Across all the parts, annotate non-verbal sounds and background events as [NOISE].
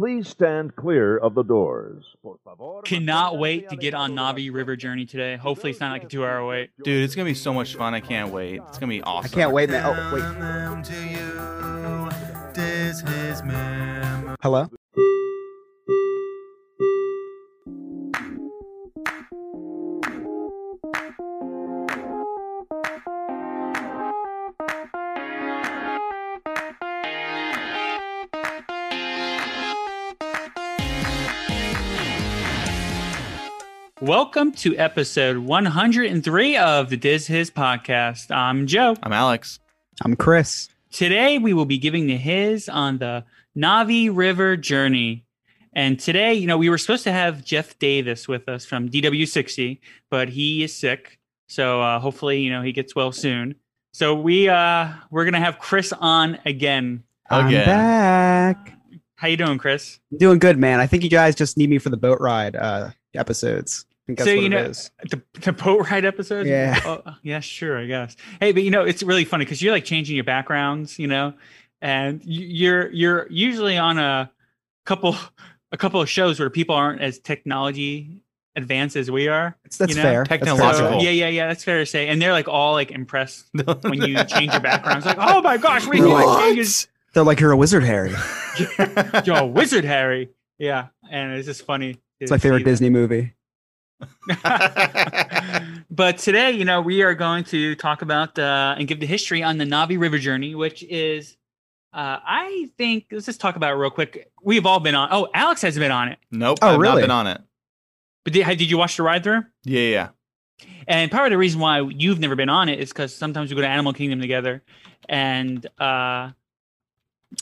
Please stand clear of the doors. Por favor, Cannot wait to get on Navi River. Journey today. Hopefully, it's not like a two-hour wait. Dude, it's gonna be so much fun. I can't wait. It's gonna be awesome. I can't wait, man. Oh, wait. To you, this is mem- Hello? Welcome to episode 103 of the Diz Hiz podcast. I'm Joe. I'm Alex. I'm Chris. Today we will be giving the his on the Navi River journey. And today, you know, we were supposed to have Jeff Davis with us from DW60, but he is sick. So uh, hopefully, you know, he gets well soon. So we uh we're gonna have Chris on again. I'm back. How you doing, Chris? I'm doing good, man. I think you guys just need me for the boat ride uh, episodes. I think that's So, what you know- is. The, the boat ride episode? Yeah. Oh, oh, yeah, sure, I guess. Hey, but you know, it's really funny because you're like changing your backgrounds, you know, and you're you're usually on a couple a couple of shows where people aren't as technology advanced as we are. That's, that's you know, fair. That's fair technological. say. yeah, yeah, yeah. That's fair to say. And they're like all like impressed [LAUGHS] when you change your backgrounds. Like, oh my gosh, we What? like changes. They're like, you're a wizard, Harry. [LAUGHS] You're a wizard, Harry. Yeah, and it's just funny. It's my favorite Disney movie. [LAUGHS] but today, you know, we are going to talk about uh, and give the history on the Navi River journey, which is, uh, I think, let's just talk about it real quick. We've all been on. Oh, Alex has been on it. nope. Oh, I've not really? been on it. But did, did you watch the ride through? Yeah, yeah. And part of the reason why you've never been on it is because sometimes we go to Animal Kingdom together, and uh,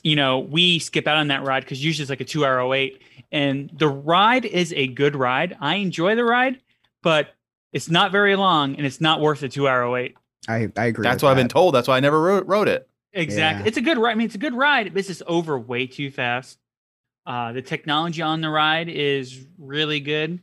you know we skip out on that ride because usually it's like a two-hour wait. And the ride is a good ride. I enjoy the ride, but it's not very long, and it's not worth a two-hour wait. I, I agree. That's with what I've been told. That's why I never wrote, wrote it. Exactly. Yeah. It's a good ride. I mean, it's a good ride. This is over way too fast. Uh, the technology on the ride is really good.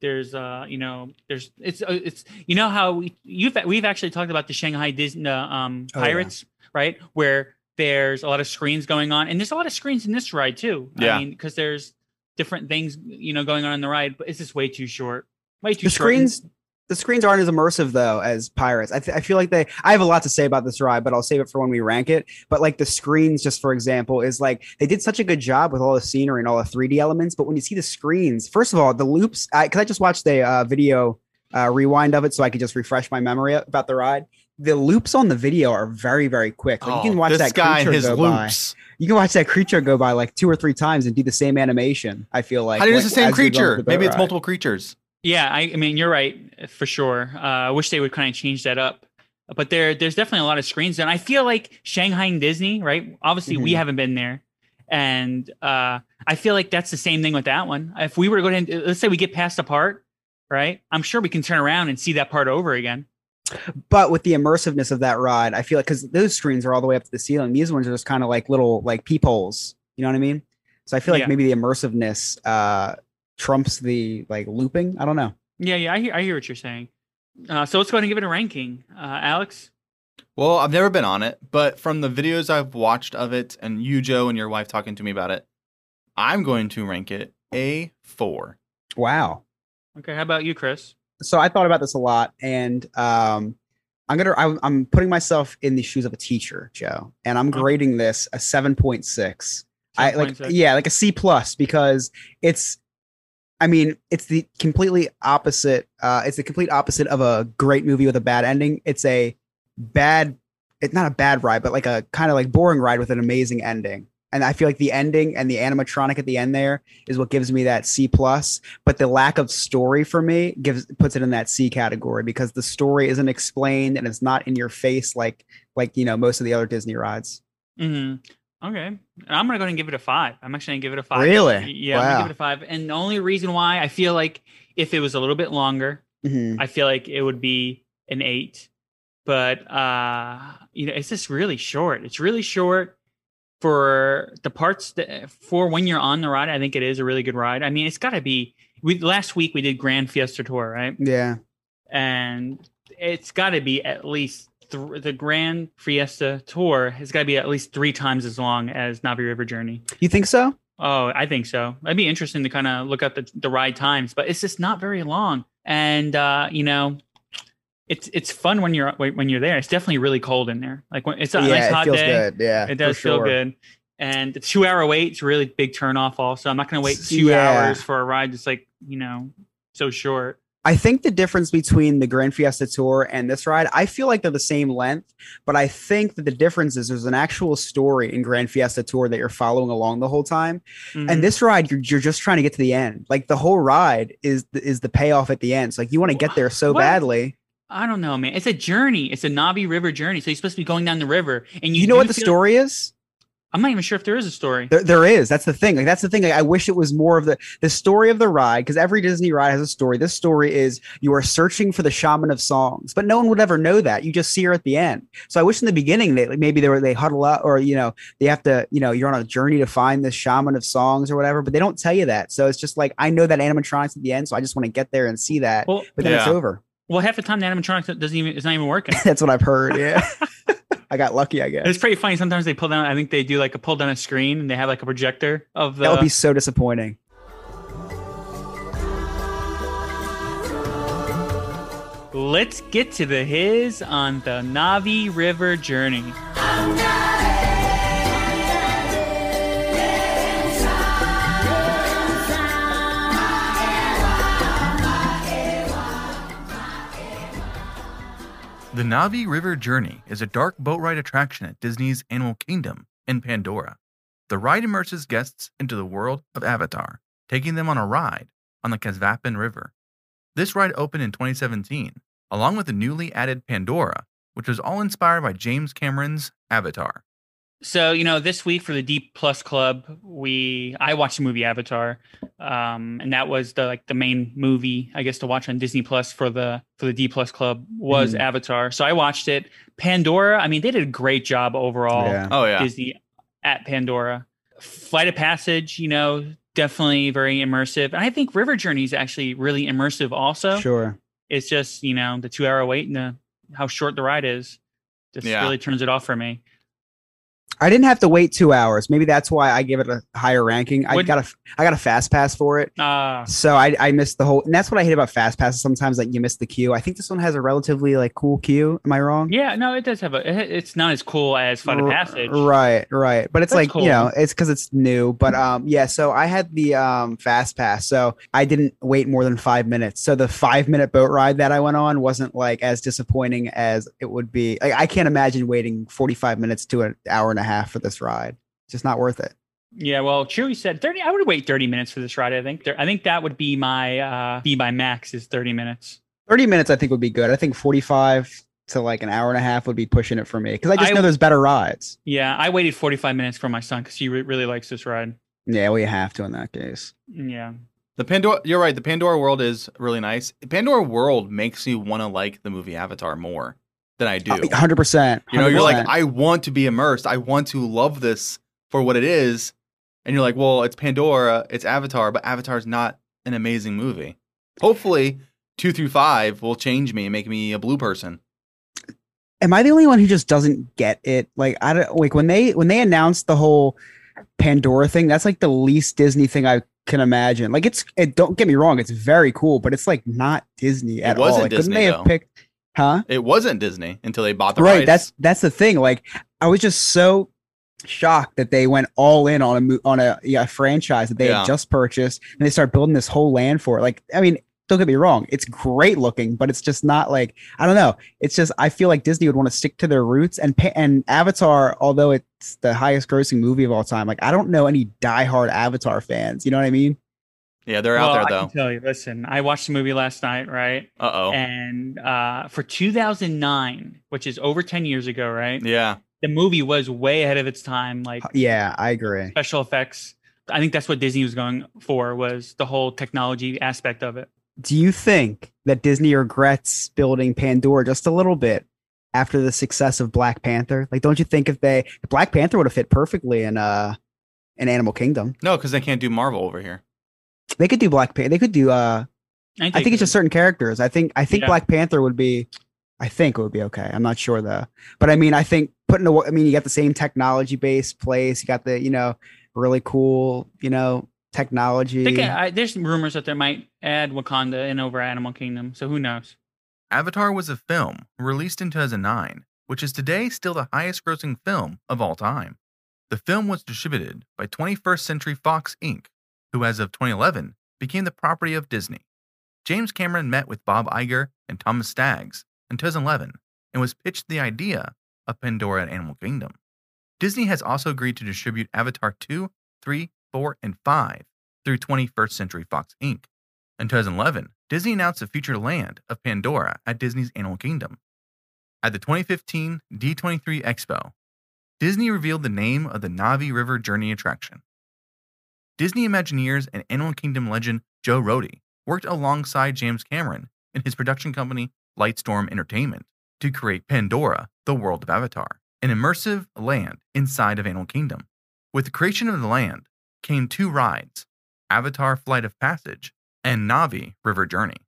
There's, uh, you know, there's, it's, uh, it's, you know how we, you've, we've actually talked about the Shanghai Disney, uh, um, Oh, yeah. Pirates, right? Where there's a lot of screens going on, and there's a lot of screens in this ride too. Yeah. I mean, because there's different things, you know, going on in the ride, but it's just way too short. Way too The short. And- screens, the screens aren't as immersive though as Pirates. I, th- I feel like they. I have a lot to say about this ride, but I'll save it for when we rank it. But like the screens, just for example, is like they did such a good job with all the scenery and all the 3D elements. But when you see the screens, first of all, the loops. Because I, just watched a uh, video uh, rewind of it, so I could just refresh my memory about the ride. The loops on the video are very, very quick. Like you can watch Oh, that guy creature and his go by. You can watch that creature go by like two or three times and do the same animation. I feel like How do you like, the same as you're going creature? the Maybe it's ride. multiple creatures. Yeah, I, I mean you're right for sure. Uh, I wish they would kind of change that up. But there, there's definitely a lot of screens, and I feel like Shanghai and Disney, right? Obviously, we Mhm. haven't been there, and uh, I feel like that's the same thing with that one. If we were to go ahead, and, let's say we get past a part, right? I'm sure we can turn around and see that part over again. But with the immersiveness of that ride, I feel like because those screens are all the way up to the ceiling, these ones are just kind of like little like peepholes. You know what I mean? So I feel like Yeah. maybe the immersiveness uh, trumps the like looping. I don't know. Yeah, yeah, I hear, I hear what you're saying. Uh, so let's go ahead and give it a ranking, uh, Alex. Well, I've never been on it, but from the videos I've watched of it and you, Joe, and your wife talking to me about it, I'm going to rank it a four. Wow. Okay, how about you, Chris? So I thought about this a lot, and um, I'm gonna I'm, I'm putting myself in the shoes of a teacher, Joe, and I'm grading this a seven point six. I like 7.6. yeah, like a C plus because it's I mean, it's the completely opposite uh it's the complete opposite of a great movie with a bad ending. It's a bad it's not a bad ride, but like a kind of like boring ride with an amazing ending. And I feel like the ending and the animatronic at the end there is what gives me that C plus. But the lack of story for me gives puts it in that C category because the story isn't explained and it's not in your face like like you know most of the other Disney rides. hmm Okay, and I'm gonna go ahead and give it a five. I'm actually gonna give it a five. Really? Yeah, I'm gonna give it a five. And the only reason why I feel like if it was a little bit longer, Mhm. I feel like it would be an eight. But uh, you know, it's just really short. It's really short for the parts that for when you're on the ride. I think it is a really good ride. I mean, it's got to be. We last week we did Grand Fiesta Tour, right? Yeah. and it's got to be at least th- the Grand Fiesta Tour has got to be at least three times as long as Navi River Journey. You think so? Oh, I think so. It'd be interesting to kind of look up the, the ride times, but it's just not very long. And uh, you know, it's it's fun when you're when you're there. It's definitely really cold in there. Like when it's a yeah, nice hot feels day. good. Yeah, It does for feel good. And the two hour wait is a really big turn off also. I'm not gonna wait two yeah. hours for a ride that's like, you know, so short. I think the difference between the Grand Fiesta Tour and this ride, I feel like they're the same length, but I think that the difference is there's an actual story in Grand Fiesta Tour that you're following along the whole time. Mhm. And this ride, you're, you're just trying to get to the end. Like the whole ride is the, is the payoff at the end. So like you want to get there so What? badly. I don't know, man. It's a journey. It's a Navi River journey. So you're supposed to be going down the river, and you, You know what the feel- story is? I'm not even sure if there is a story. There, there is. That's the thing. Like that's the thing. Like, I wish it was more of the the story of the ride because every Disney ride has a story. This story is you are searching for the shaman of songs, but no one would ever know that. You just see her at the end. So I wish in the beginning that like maybe they were they huddle up or you know they have to you know you're on a journey to find this shaman of songs or whatever, but they don't tell you that. So it's just like I know that animatronics at the end, so I just want to get there and see that. Well, but then it's over. Well, half the time the animatronics doesn't even it's not even working. [LAUGHS] That's what I've heard. Yeah, [LAUGHS] I got lucky. I guess It's pretty funny. Sometimes they pull down. I think they do like a pull down a screen, and they have like a projector of the. that would be so disappointing. Let's get to the his on the Navi River journey. The Navi River Journey is a dark boat ride attraction at Disney's Animal Kingdom in Pandora. The ride immerses guests into the world of Avatar, taking them on a ride on the Kapsvapan River. This ride opened in 2017, along with the newly added Pandora, which was all inspired by James Cameron's Avatar. So you know, this week for the D Plus Club, we I watched the movie Avatar, um, and that was the like the main movie I guess to watch on Disney Plus for the for the D Plus Club was Mhm. Avatar. So I watched it. Pandora, I mean, they did a great job overall. Yeah. Oh yeah. Disney at Pandora. Flight of Passage, you know, definitely very immersive. And I think River Journey is actually really immersive also. Sure. It's just, you know, the two hour wait and the, how short the ride is just Yeah. really turns it off for me. I didn't have to wait two hours. Maybe that's why I give it a higher ranking. I Would- got a I got a fast pass for it, Uh, so I I missed the whole. And that's what I hate about fast passes. Sometimes like you miss the queue. I think this one has a relatively like cool queue. Am I wrong? yeah, no, it does have a, it- it's not as cool as Flight of Passage. Right, right. But it's That's like cool. you know, it's because it's new. But um, yeah. So I had the um fast pass, so I didn't wait more than five minutes. So the five minute boat ride that I went on wasn't like as disappointing as it would be. Like, I can't imagine waiting forty five minutes to an hour and a half for this ride. It's just not worth it. Yeah, well, Chewy said 30. I would wait 30 minutes for this ride. I think I think that would be my, uh, be my max is 30 minutes. 30 minutes I think would be good. I think 45 to like an hour and a half would be pushing it for me because I just I- know there's better rides. Yeah, I waited 45 minutes for my son because he re- really likes this ride. Yeah, we have to in that case. Yeah. The Pandora, you're right. The Pandora world is really nice. Pandora world makes you want to like the movie Avatar more than I do. Uh, 100%. You know, you're like, I want to be immersed. I want to love this for what it is. And you're like, well, it's Pandora, it's Avatar, but Avatar's not an amazing movie. Hopefully, two through five will change me and make me a blue person. am I the only one who just doesn't get it? Like I don't like when they when they announced the whole Pandora thing. That's like the least Disney thing I can imagine. Like it's it. Don't get me wrong, it's very cool, but it's like not Disney at all. wasn't Like, couldn't Disney, they have though. picked? Huh? It wasn't Disney until they bought the right. rights. That's that's the thing. Like I was just so shocked that they went all in on a mo- on a, yeah, franchise that they Yeah. had just purchased and they start building this whole land for it. Like I mean. Don't get me wrong; it's great looking, but it's just not like I don't know. It's just I feel like Disney would want to stick to their roots and and Avatar, although it's the highest grossing movie of all time. Like I don't know any diehard Avatar fans. You know what I mean? Yeah, they're well, out there though. I there can tell you, listen, I watched the movie last night, right? Uh oh. And uh, for 2009, which is over 10 years ago, right? Yeah. The movie was way ahead of its time. Like Yeah, I agree. special effects. I think that's what Disney was going for was the whole technology aspect of it. Do you think that Disney regrets building Pandora just a little bit after the success of Black Panther? Like, don't you think if they Black Panther would have fit perfectly in uh in Animal Kingdom? No, because they can't do Marvel over here. They could do Black Panther. They could do uh I think it's just certain characters. I think I think Yeah. Black Panther would be I think it would be okay. I'm not sure though. But I mean, I think putting a, I mean, you got the same technology based place. You got the, you know, really cool, you know, technology. I think I, there's rumors that they might add Wakanda in over Animal Kingdom. So who knows? Avatar was a film released in 2009, which is today still the highest grossing film of all time. The film was distributed by 21st Century Fox Inc., who as of 2011 became the property of Disney. James Cameron met with Bob Iger and Thomas Staggs in 2011 and was pitched the idea of Pandora at Animal Kingdom. Disney has also agreed to distribute Avatar 2, 3, 4, and 5 through 21st Century Fox Inc. In 2011, Disney announced the future land of Pandora at Disney's Animal Kingdom. At the 2015 D23 Expo, Disney revealed the name of the Navi River Journey attraction. Disney Imagineers and Animal Kingdom legend Joe Rohde worked alongside James Cameron and his production company Lightstorm Entertainment to create Pandora, the world of Avatar, an immersive land inside of Animal Kingdom. With the creation of the land came two rides Avatar Flight of Passage and Navi River Journey.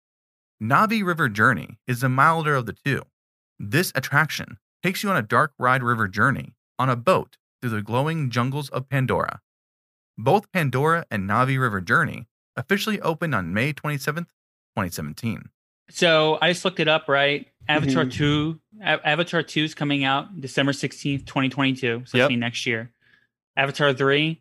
Navi River Journey is the milder of the two. This attraction takes you on a dark ride river journey on a boat through the glowing jungles of Pandora. Both Pandora and Navi River Journey officially opened on May 27th, 2017. So I just looked it up, right? Avatar Mm-hmm. Mhm. 2, A- Avatar 2 is coming out December 16th, 2022. So Yep. that's next year. Avatar 3,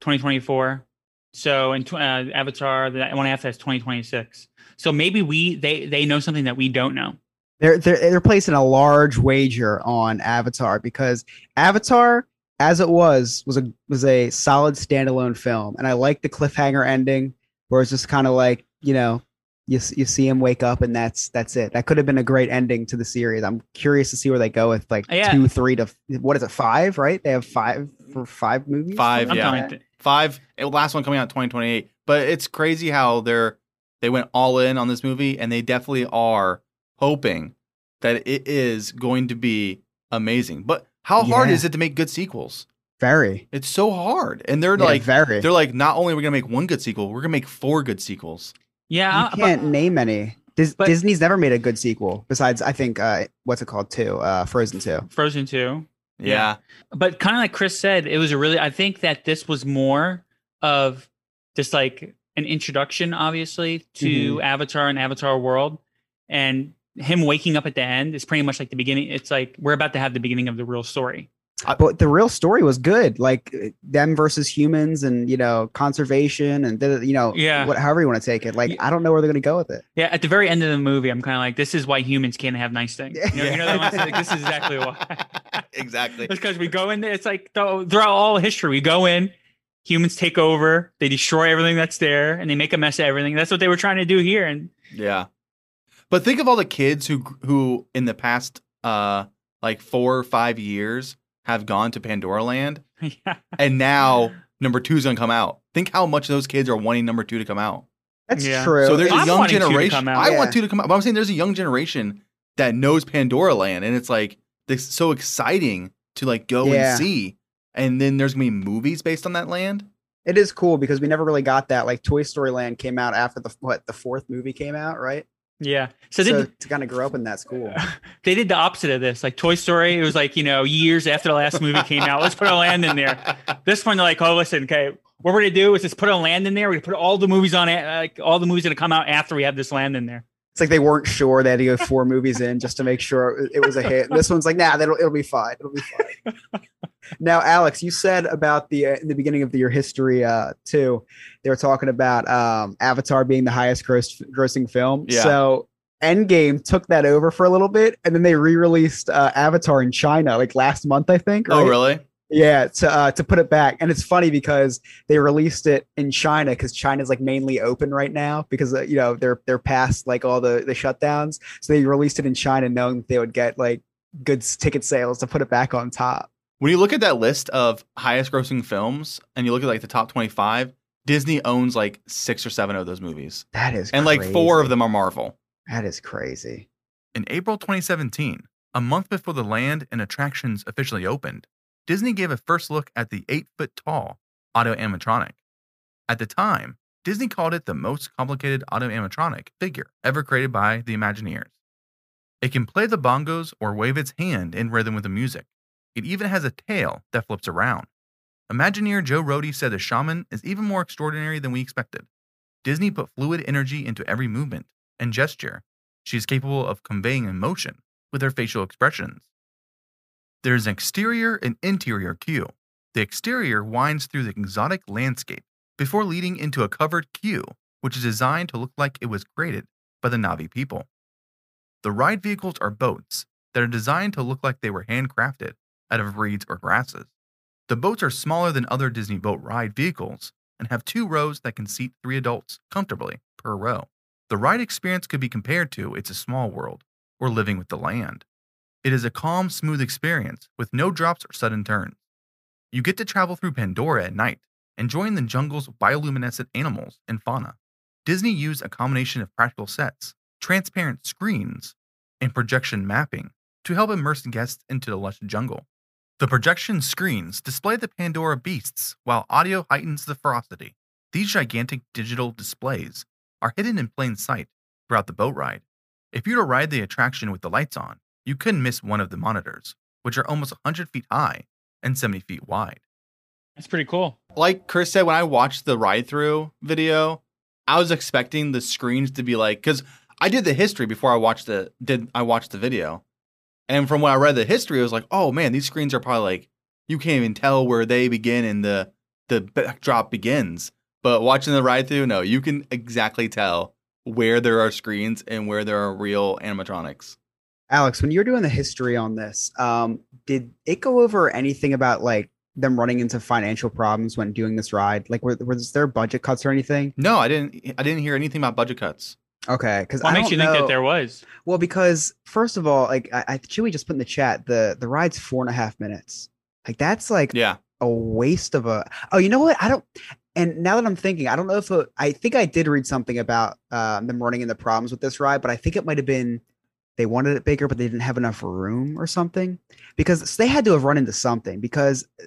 2024. So, and tw- uh, Avatar, the one after that's 2026. So maybe we, they, they know something that we don't know. they're they're they're placing a large wager on Avatar because Avatar, as it was, was a was a solid standalone film, and I like the cliffhanger ending where it's just kind of like you know you you see him wake up and that's that's it. That could have been a great ending to the series. I'm curious to see where they go with like Yeah. two, three to what is it, five? Right? They have five for five movies. Five, I'm yeah. telling Five, eh, last one coming out in 2028. But it's crazy how they're they went all in on this movie, and they definitely are hoping that it is going to be amazing. But how hard is it to make good sequels? Very. It's so hard, and they're Yeah, like very. they're like not only are we gonna make one good sequel, we're gonna make four good sequels. yeah. you I- can't name any. Dis- but- Disney's never made a good sequel besides I think uh what's it called two uh Frozen two. Frozen 2. Yeah, but kind of like Chris said, it was a really. I think that this was more of just like an introduction, obviously, to Avatar and Avatar World, and him waking up at the end is pretty much like the beginning. It's like we're about to have the beginning of the real story. but the real story was good like uh, them versus humans and you know conservation and the- you know Yeah. what, however you want to take it like i don't know where they're going to go with it Yeah, at the very end of the movie, I'm kind of like, this is why humans can't have nice things. You know, you know that one? Like, this is exactly why. [LAUGHS] exactly. It's because we go in there. It's like th- throughout all history, we go in, humans take over, they destroy everything that's there, and they make a mess of everything. That's what they were trying to do here. And Yeah. But think of all the kids who who in the past uh like 4 or 5 years have gone to Pandora Land [LAUGHS] yeah, and now number 2 is going to come out. Think how much those kids are wanting number 2 to come out. that's Yeah. true So there's a I'm young wanting two to generation. come out. I want 2 to come out. But I'm saying there's a young generation that knows Pandora Land and it's like this so exciting to like go Yeah. and see. And then there's going to be movies based on that land. it is cool because we never really got that like toy story land came out after the what the fourth movie came out right yeah. So, so, they, to kind of grow up in that school. [LAUGHS] they did the opposite of this. Like Toy Story, it was like you know years after the last movie came out. Let's put a land in there. [LAUGHS] This one, they're like, oh, listen, okay, what we're gonna do is just put a land in there. We're gonna put all the movies on it, like all the movies that come out after we have this land in there. It's like they weren't sure they had to go four movies in just to make sure it- was a hit. And this one's like nah that'll, it'll be fine. It'll be fine. Now alex you said about the uh, in the beginning of the, your history uh too they were talking about um avatar being the highest gross, grossing film. Yeah. so endgame took that over for a little bit and then they re-released uh, avatar in china like last month i think Oh, really? Yeah, to uh, to put it back, and it's funny because they released it in China because China's like mainly open right now because uh, you know they're they're past like all the the shutdowns, so they released it in China knowing that they would get like good ticket sales to put it back on top. When you look at that list of highest grossing films and you look at like the top 25, Disney owns like 6 or 7 of those movies. That is And like 4 of them are Marvel. That is crazy. In April 2017, a month before the land and attractions officially opened, Disney gave a first look at the 8 foot tall auto animatronic. At the time, Disney called it the most complicated auto animatronic figure ever created by the Imagineers. It can play the bongos or wave its hand in rhythm with the music. It even has a tail that flips around. Imagineer Joe Rohde said the shaman is even more extraordinary than we expected. Disney put fluid energy into every movement and gesture. She is capable of conveying emotion with her facial expressions. There is an exterior and interior queue. The exterior winds through the exotic landscape before leading into a covered queue, which is designed to look like it was created by the Navi people. The ride vehicles are boats that are designed to look like they were handcrafted out of reeds or grasses. The boats are smaller than other Disney boat ride vehicles and have two rows that can seat three adults comfortably per row. The ride experience could be compared to It's a Small World or Living with the Land. It is a calm, smooth experience with no drops or sudden turns. You get to travel through Pandora at night, enjoying the jungle's bioluminescent animals and fauna. Disney used a combination of practical sets, transparent screens, and projection mapping to help immerse guests into the lush jungle. The projection screens display the Pandora beasts while audio heightens the ferocity. These gigantic digital displays are hidden in plain sight throughout the boat ride. If you were to ride the attraction with the lights on, you couldn't miss one of the monitors, which are almost 100 feet high and 70 feet wide. That's pretty cool. Like Chris said, when I watched the ride through video, I was expecting the screens to be like because I did the history before I watched the did I watched the video, and from what I read the history, it was like, oh man, these screens are probably like you can't even tell where they begin and the the backdrop begins. But watching the ride through, no, you can exactly tell where there are screens and where there are real animatronics. Alex, when you were doing the history on this, um, did it go over anything about like them running into financial problems when doing this ride? Like, were, was there budget cuts or anything? No, I didn't. I didn't hear anything about budget cuts. Okay, because What I makes don't you think that there was? Well, because first of all, like I, I Chewy just put in the chat, the the ride's four and a half minutes. Like that's like Yeah, a waste of a. Oh, you know what? I don't. And now that I'm thinking, I don't know if it, I think I did read something about uh, them running into problems with this ride, but I think it might have been they wanted it bigger, but they didn't have enough room or something. Because they had to have run into something. Because uh,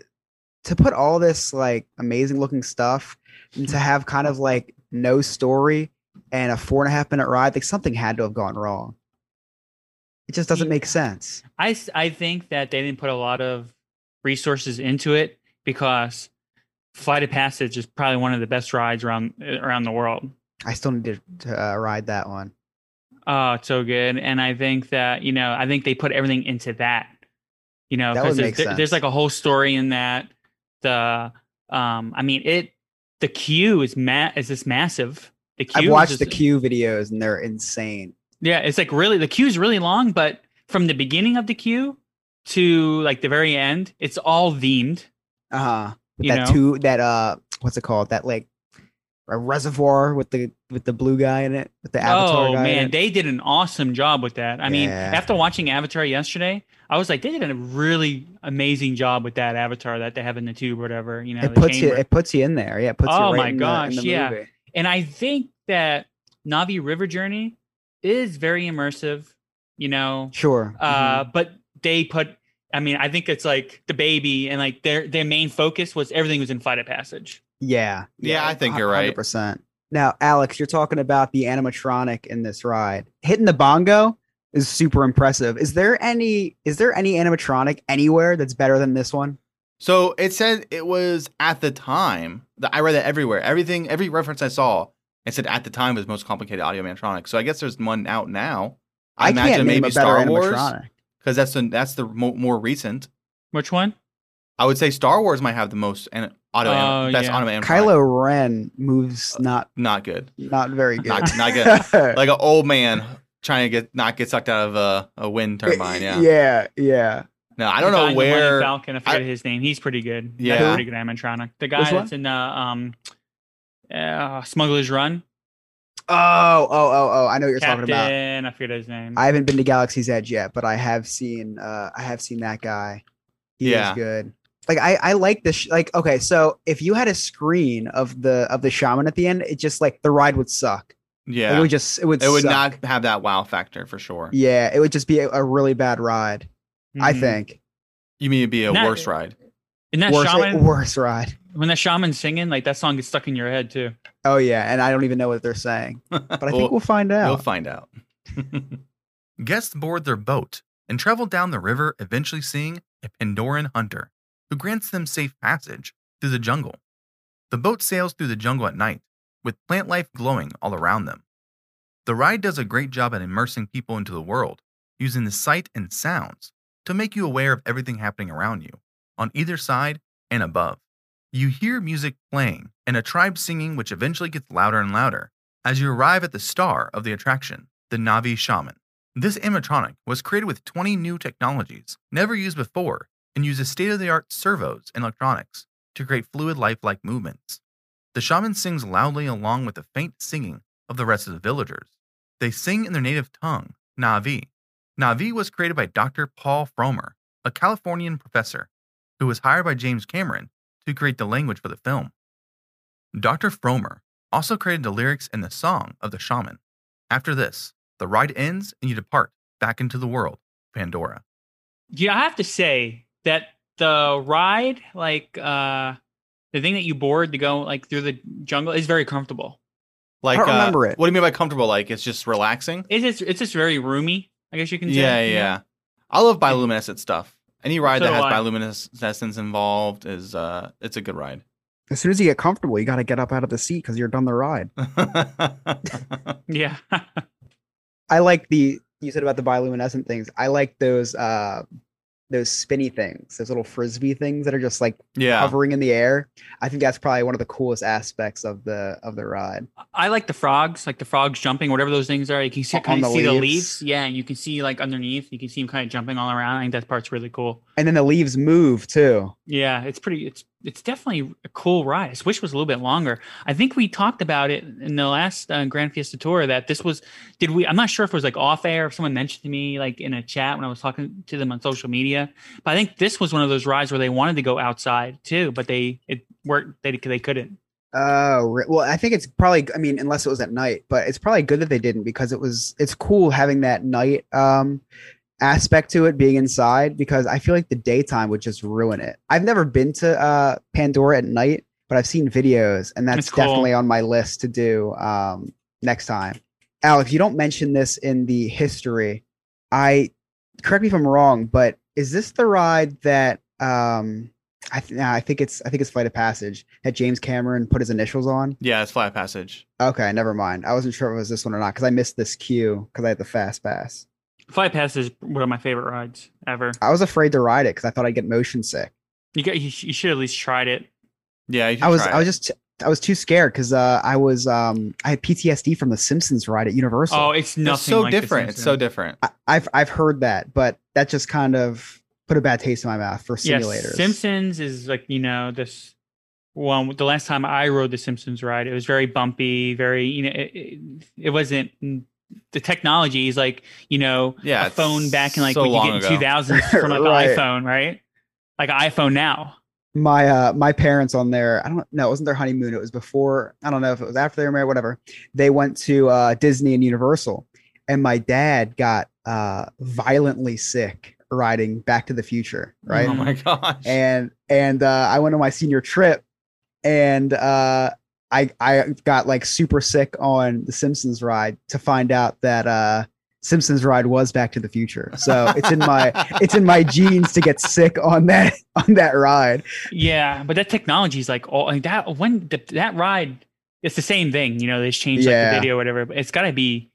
to put all this like amazing looking stuff and to [LAUGHS] have kind of like no story and a four and a half minute ride, like something had to have gone wrong. It just doesn't make sense. I, I think that they didn't put a lot of resources into it because Flight of Passage is probably one of the best rides around around the world. I still need to, to uh, ride that one. Oh, it's so good. And I think that, you know, I think they put everything into that. You know, because there's, there- there's like a whole story in that. The um I mean it the queue is ma- is this massive. The queue I've watched just- the queue videos and they're insane. Yeah, it's like really the queue is really long, but from the beginning of the queue to like the very end, it's all themed. Uh huh. That know? two that uh what's it called? That like a reservoir with the with the blue guy in it, with the avatar oh man, they did an awesome job with that. I mean, after watching Avatar yesterday, I was like, they did a really amazing job with that Avatar that they have in the tube or whatever. You know, it puts you it puts you in there. Yeah, it puts you Oh right my in gosh, the, the yeah. movie. and I think that Navi River Journey is very immersive. You know, Sure. uh, mhm. but they put. I mean, I think it's like the baby, and like their their main focus was everything was in Flight of Passage. Yeah. Yeah, I think you're right. percent Now, Alex, you're talking about the animatronic in this ride. Hitting the bongo is super impressive. Is there any is there any animatronic anywhere that's better than this one? So it said it was at the time that I read that everywhere. Everything, every reference I saw, it said at the time was most complicated audio animatronic. So I guess there's one out now. I, can't imagine name maybe a better Star Wars because that's the that's the mo- more recent. Which one? I would say Star Wars might have the most an- audio Oh, best yeah. audio animatronic. Kylo Ren moves not not good. not very good. Not- not good. [LAUGHS] Like an old man trying to get not get sucked out of a, a wind turbine. Yeah. yeah, yeah. No, I don't The guy know in where. Falcon. I forget his name. He's pretty good. Yeah. a pretty good animatronic. The guy Which one? that's in the um, uh, Smuggler's Run. Oh, oh, oh, oh! I know what you're Captain. talking about. I forget his name. I haven't been to Galaxy's Edge yet, but I have seen. uh I have seen that guy. He Yeah. is good. Like I, I like this. Sh- like okay, so if you had a screen of the of the shaman at the end, it just like the ride would suck. Yeah. It would just it would it would suck. not have that wow factor for sure. Yeah, it would just be a, a really bad ride. I Mhm. think You mean it'd be a Not- worse ride? And that worse, shaman, worse ride. when that shaman's singing, like that song gets stuck in your head too. Oh yeah, and I don't even know what they're saying, [LAUGHS] but I think we'll find out. we'll find out. [LAUGHS] Guests board their boat and travel down the river, eventually seeing a Pandoran hunter who grants them safe passage through the jungle. The boat sails through the jungle at night, with plant life glowing all around them. The ride does a great job at immersing people into the world, using the sight and sounds to make you aware of everything happening around you, on either side and above. You hear music playing and a tribe singing, which eventually gets louder and louder as you arrive at the star of the attraction, the Navi Shaman. This animatronic was created with 20 new technologies never used before and uses state of the art servos and electronics to create fluid lifelike movements. The shaman sings loudly along with the faint singing of the rest of the villagers. They sing in their native tongue, Navi. Navi was created by Dr. Paul Frommer, a Californian professor who was hired by James Cameron to create the language for the film. Dr. Frommer also created the lyrics and the song of the shaman. After this, the ride ends and you depart back into the world, Pandora. Yeah, I have to say that the ride, like uh the thing that you board to go like through the jungle, is very comfortable. Like, don't uh, remember it. What do you mean by comfortable? Like it's just relaxing? It's just it's just very roomy. I guess you can say. Yeah, you know? yeah. I love bioluminescent stuff. Any ride So that has I. bioluminescence involved is uh it's a good ride. As soon as you get comfortable, you got to get up out of the seat because you're done the ride. [LAUGHS] Yeah. [LAUGHS] I like the you said about the bioluminescent things. I like those uh those spinny things, those little frisbee things that are just like yeah. hovering in the air. I think that's probably one of the coolest aspects of the of the ride. I like the frogs, like the frogs jumping, whatever those things are. You can see, On kind the of see the leaves. leaves. Yeah, and you can see like underneath. You can see them kind of jumping all around. I think that part's really cool. And then the leaves move too. Yeah, it's pretty. It's it's definitely a cool ride. I wish it was a little bit longer. I think we talked about it in the last uh, Grand Fiesta tour that this was. Did we? I'm not sure if it was like off air. If someone mentioned to me like in a chat when I was talking to them on social media, but I think this was one of those rides where they wanted to go outside too, but they it worked. They they couldn't. Oh, well, I think it's probably. I mean, unless it was at night, but it's probably good that they didn't because it was. It's cool having that night um aspect to it being inside because I feel like the daytime would just ruin it. I've never been to uh Pandora at night, but I've seen videos, and that's cool. definitely on my list to do um next time. Al, if you don't mention this in the history, I correct me if I'm wrong, but is this the ride that um I, th- nah, I think it's I think it's Flight of Passage that James Cameron put his initials on. yeah, it's Flight of passage. Okay, never mind. I wasn't sure if it was this one or not because I missed this queue because I had the fast pass. Flight Pass is one of my favorite rides ever. I was afraid to ride it because I thought I'd get motion sick. You got you, sh- you should at least tried it. Yeah, you I was try I was just I was too scared because uh, I was um I had PTSD from the Simpsons ride at Universal. Oh, it's nothing. It's so like The different. It's so different. I, I've I've heard that, but that just kind of put a bad taste in my mouth for Yes, simulators. Simpsons is like you know this. Well, the last time I rode the Simpsons ride, it was very bumpy, very you know it, it, it wasn't the technology is like you know Yeah, a phone back in like so when you get in two thousands [LAUGHS] from like Right. an iPhone, right? Like an iPhone now. my uh my parents on their I don't know, it wasn't their honeymoon. It was before, I don't know if it was after they were married, whatever. They went to uh Disney and Universal and my dad got uh violently sick riding Back to the Future, right? Oh my gosh. and and uh I went on my senior trip and uh I I got like super sick on the Simpsons ride to find out that uh Simpsons ride was Back to the Future. So it's in my [LAUGHS] it's in my genes to get sick on that on that ride. Yeah, but that technology is like all like that when the, that ride. It's the same thing, you know. They just changed like Yeah. the video, or whatever. But it's got to be,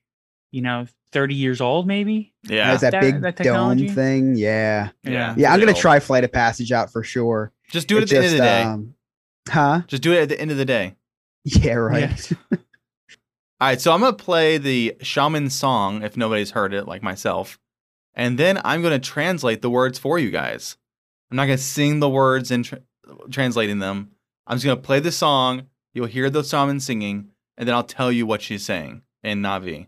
you know, thirty years old, maybe. yeah. There's that, That- big that dome thing. Yeah. yeah. Yeah, I'm gonna try Flight of Passage out for sure. Just do it, It at the end of the day. um, huh? Just do it at the end of the day. Yeah, right. All right, so I'm gonna play the shaman song if nobody's heard it, like myself, and then I'm gonna translate the words for you guys. I'm not gonna sing the words and tr- translating them. I'm just gonna play the song. You'll hear the shaman singing, and then I'll tell you what she's saying in Navi.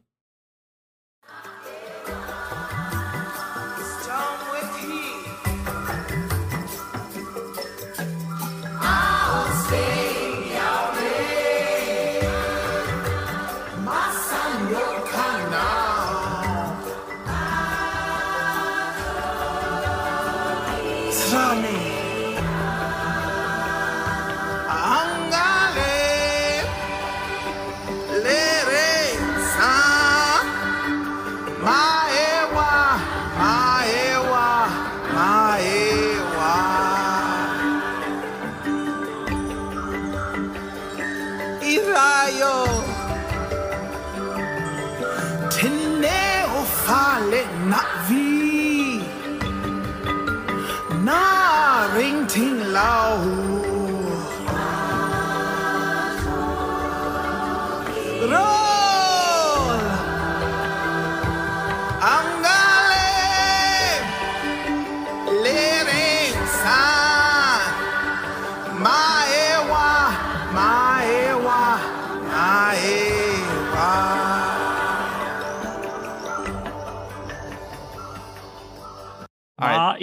Right. Ah.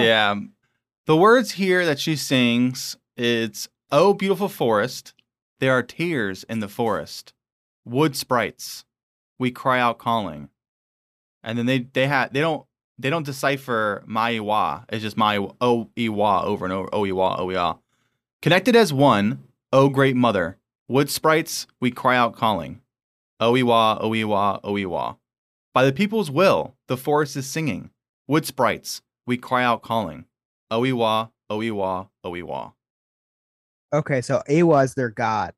Yeah. The words here that she sings, it's Oh beautiful forest, there are tears in the forest. Wood sprites, we cry out calling. And then they they have they don't they don't decipher Maiwa. It's just my O Eywa over and over. O Eywa, O Eywa. Connected as one, O great mother. Wood sprites, we cry out calling. O Eywa, O Eywa, O Eywa. By the people's will, the forest is singing. Wood sprites, we cry out calling. Oiwa, Oiwa, Oiwa. Okay, so Awa is their god.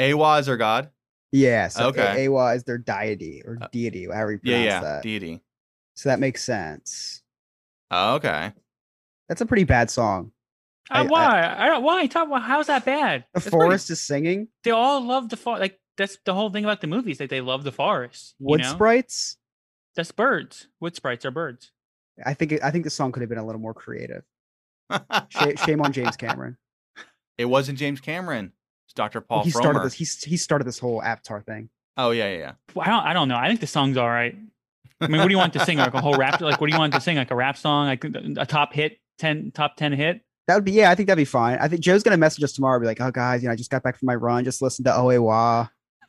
Awa is their god? Yeah, so Okay. A- Awa is their deity or Uh, deity, however you Yeah, pronounce yeah. that. Deity. so that makes sense. Oh, okay. That's a pretty bad song. Uh, I- I- why? I, don't. Why? Talk. Well, how's that bad? The That's pretty- forest is singing. They all love the forest. Like that's the whole thing about the movies. Like they love the forest. you Wood know? sprites. That's birds. Wood sprites are birds. I think I think the song could have been a little more creative. Sh- [LAUGHS] shame on James Cameron. it wasn't James Cameron. It's Dr. Paul he started this. He he started this whole Avatar thing. Oh, yeah, yeah, yeah. Well, I don't. I don't know. I think the song's all right. I mean, what do you want to sing? Like a whole rap? Like what do you want to sing? Like a rap song? Like a top hit, ten top ten hit? That would be yeah. I think that'd be fine. I think Joe's gonna message us tomorrow. Be like, oh guys, you know, I just got back from my run. Just listen to Oewa. [LAUGHS]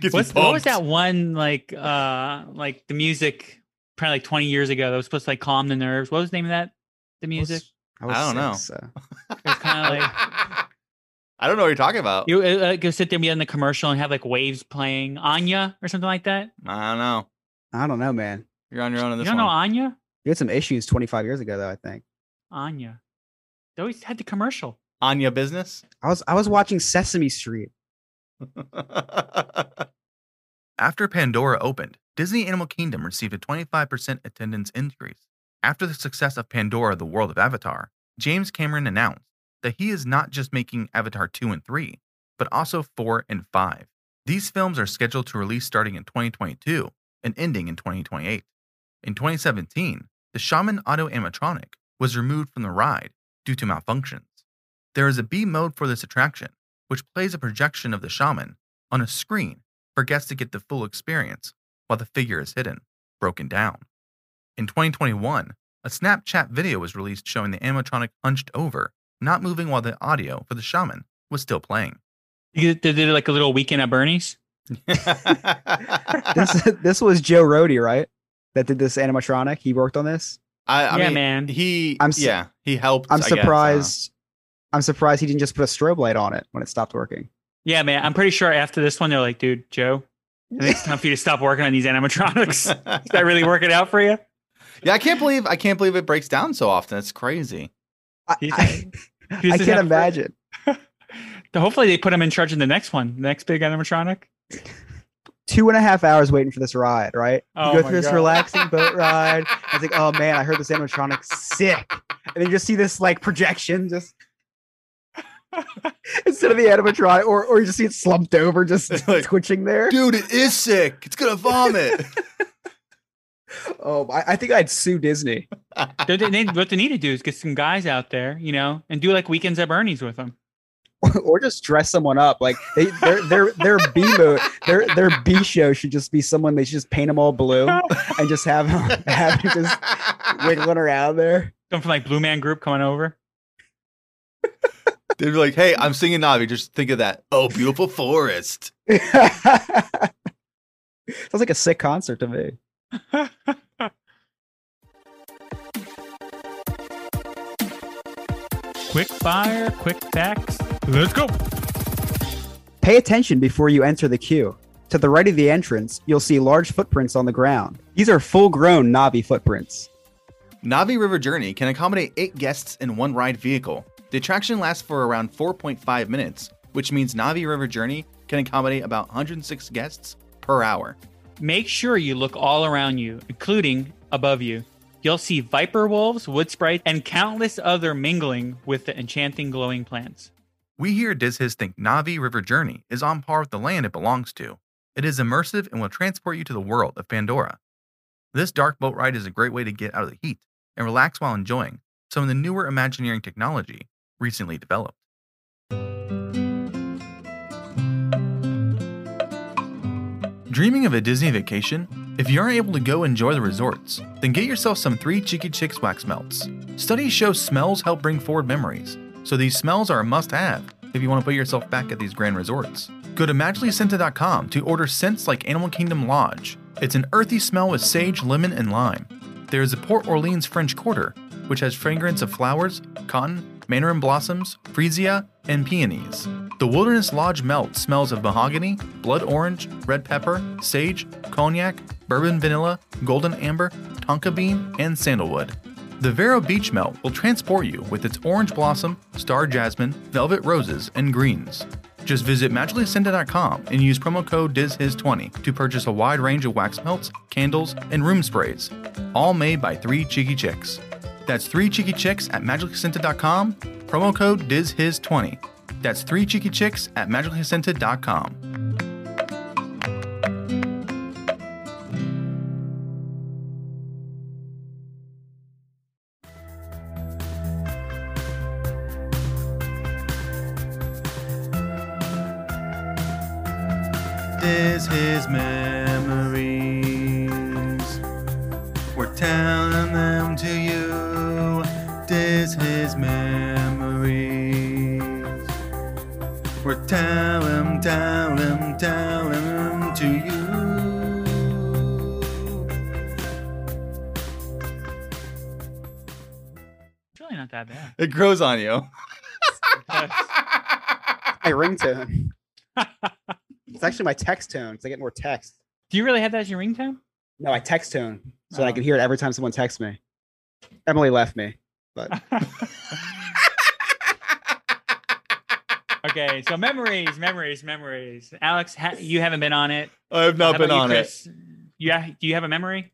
Gets What's, what was that one like? Uh, like the music, probably like twenty years ago. That was supposed to like calm the nerves. What was the name of that? The music. I, was I don't know. so- It's kind of like [LAUGHS] I don't know what you're talking about. you uh, go sit there and be in the commercial and have like waves playing Enya or something like that. I don't know. I don't know, man. You're on your own in this. You don't know. Enya? You had some issues 25 years ago, though. I think Enya. They always had the commercial. Anya business? I was I was watching Sesame Street. [LAUGHS] After Pandora opened, Disney Animal Kingdom received a 25% attendance increase. After the success of Pandora, the World of Avatar, James Cameron announced that he is not just making Avatar 2 and 3, but also 4 and 5. These films are scheduled to release starting in 2022 and ending in 2028. In 2017, the Shaman Auto animatronic was removed from the ride due to malfunctions. There is a B mode for this attraction, which plays a projection of the shaman on a screen for guests to get the full experience while the figure is hidden, broken down. In 2021, a Snapchat video was released showing the animatronic hunched over, not moving while the audio for the shaman was still playing. You did, they did like a little weekend at Bernie's. This [LAUGHS] this was Joe Rohde, right? That did this animatronic. He worked on this. I, I Yeah, mean, man. He, I'm su- yeah, he helped. I'm I guess, uh, surprised. I'm surprised he didn't just put a strobe light on it when it stopped working. Yeah, man. I'm pretty sure after this one, they're like, dude, Joe, I think it's time for you to stop working on these animatronics. Is that really working out for you? yeah, I can't believe I can't believe it breaks down so often. It's crazy. I, I, I can't have- imagine. [LAUGHS] Hopefully, they put him in charge of the next one, the next big animatronic. Two and a half hours waiting for this ride, right? Oh you go my through this relaxing boat [LAUGHS] ride. I was like, oh man, I heard this animatronic sick. And then you just see this like projection just [LAUGHS] instead of the animatronic, or or you just see it slumped over, just [LAUGHS] Like, twitching there. Dude, it is sick. It's gonna vomit. [LAUGHS] Oh, I, I think I'd sue Disney. They- they- they- what they need to do is get some guys out there, you know, and do like weekends at Bernie's with them. or just dress someone up. Like they their their their B mode their their B show should just be someone they should just paint them all blue and just have have them just wiggling around there. Come from like Blue Man Group coming over. They'd be like, "Hey, I'm singing Navi. Just think of that. Oh, beautiful forest." [LAUGHS] Sounds like a sick concert to me. [LAUGHS] Quick fire, quick facts. Let's go. Pay attention before you enter the queue. To the right of the entrance, you'll see large footprints on the ground. These are full-grown Navi footprints. Navi River Journey can accommodate eight guests in one ride vehicle. The attraction lasts for around 4.5 minutes, which means Navi River Journey can accommodate about 106 guests per hour. Make sure you look all around you, including above you. You'll see viper wolves, wood sprites, and countless other mingling with the enchanting glowing plants. We here at Diz Hiz think Navi River Journey is on par with the land it belongs to. It is immersive and will transport you to the world of Pandora. This dark boat ride is a great way to get out of the heat and relax while enjoying some of the newer Imagineering technology recently developed. Dreaming of a Disney vacation? If you aren't able to go enjoy the resorts, then get yourself some Three Cheeky Chicks wax melts. Studies show smells help bring forward memories, so these smells are a must have if you want to put yourself back at these grand resorts. Go to magicallyscented.com to order scents like Animal Kingdom Lodge. It's an earthy smell with sage, lemon, and lime. There is a Port Orleans French Quarter, which has fragrance of flowers, cotton, mandarin blossoms, freesia, and peonies. The Wilderness Lodge melt smells of mahogany, blood orange, red pepper, sage, cognac, bourbon vanilla, golden amber, tonka bean, and sandalwood. The Vero Beach Melt will transport you with its orange blossom, star jasmine, velvet roses, and greens. Just visit magicallyscented.com and use promo code DizHiz20 to purchase a wide range of wax melts, candles, and room sprays, all made by three cheeky chicks. That's three cheeky chicks at magicallyscented.com, promo code DizHiz20. That's three cheeky chicks at magicallyscented.com. It grows on you. My ringtone. [LAUGHS] It's actually my text tone because I get more text. Do you really have that as your ringtone? No, I text tone so that I Oh. can hear it every time someone texts me. Emily left me, but [LAUGHS] okay, so memories, memories, memories. Alex, ha- you haven't been on it. I have How not been about you, on it. Chris? Yeah, do you have a memory?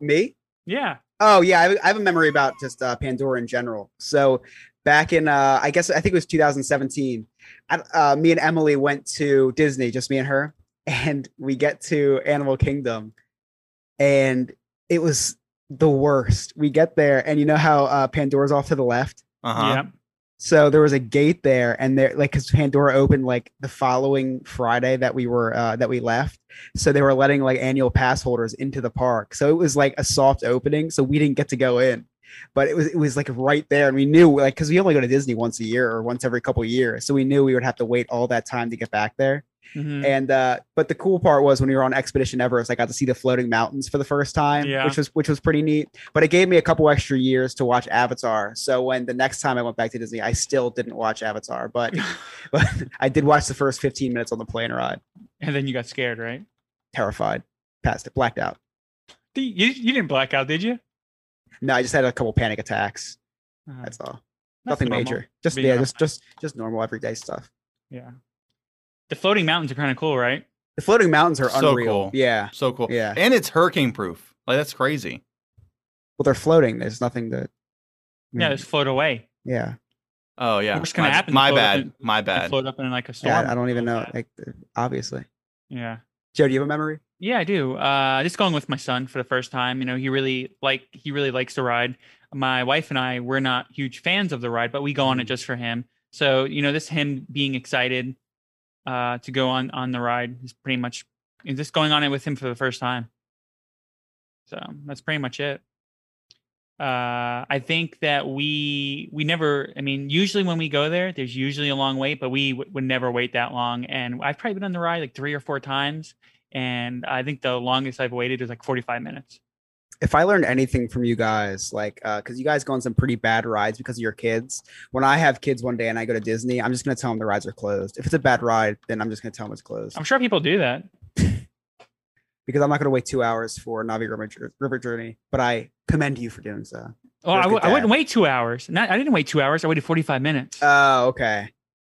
me? Yeah. Oh yeah, I have, I have a memory about just uh, Pandora in general. So back in, uh, I guess I think it was 2017. I, uh, me and Emily went to Disney, just me and her, and we get to Animal Kingdom, and it was the worst. We get there, and you know how uh, Pandora's off to the left. Uh-huh. Yeah. So there was a gate there, and there, like, because Pandora opened like the following Friday that we were uh, that we left, so they were letting like annual pass holders into the park. So it was like a soft opening, so we didn't get to go in, but it was it was like right there, and we knew like because we only go to Disney once a year or once every couple years, so we knew we would have to wait all that time to get back there. Mhm. And uh, but the cool part was when we were on Expedition Everest, I got to see the floating mountains for the first time, Yeah. which was which was pretty neat. But it gave me a couple extra years to watch Avatar. So when the next time I went back to Disney, I still didn't watch Avatar, but [LAUGHS] [LAUGHS] but I did watch the first 15 minutes on the plane ride. And then you got scared, right? Terrified, passed it, blacked out. You, you didn't black out, did you? No, I just had a couple panic attacks. Uh, That's all. that's Nothing normal. major. Just Being yeah, a- just just just normal everyday stuff. Yeah. The floating mountains are kind of cool, right? The floating mountains are So unreal. cool. Yeah. So cool. Yeah. And it's hurricane proof. Like that's crazy. Well, they're floating. There's nothing to. Yeah, just float away. yeah. Oh yeah. What's gonna my, happen? My bad. in- my bad. float up in like a storm. Yeah, I don't even know. Like, obviously. Yeah. Joe, do you have a memory? Yeah, I do. Uh, just going with my son for the first time. You know, he really like he really likes the ride. My wife and I, we're not huge fans of the ride, but we go on it just for him. So you know, this him being excited uh, to go on on the ride is pretty much is just going on it with him for the first time. So that's pretty much it. Uh, I think that we we never. I mean, usually when we go there, there's usually a long wait, but we w- would never wait that long. And I've probably been on the ride like three or four times, and I think the longest I've waited was like 45 minutes. If I learned anything from you guys, like, uh, because you guys go on some pretty bad rides because of your kids. When I have kids one day and I go to Disney, I'm just gonna tell them the rides are closed. If it's a bad ride, then I'm just gonna tell them it's closed I'm sure people do that. [LAUGHS] because I'm not gonna wait two hours for Navi River, River Journey. But I commend you for doing so. A I, w- I wouldn't wait two hours. Not, I didn't wait two hours. I waited 45 minutes. Oh, okay.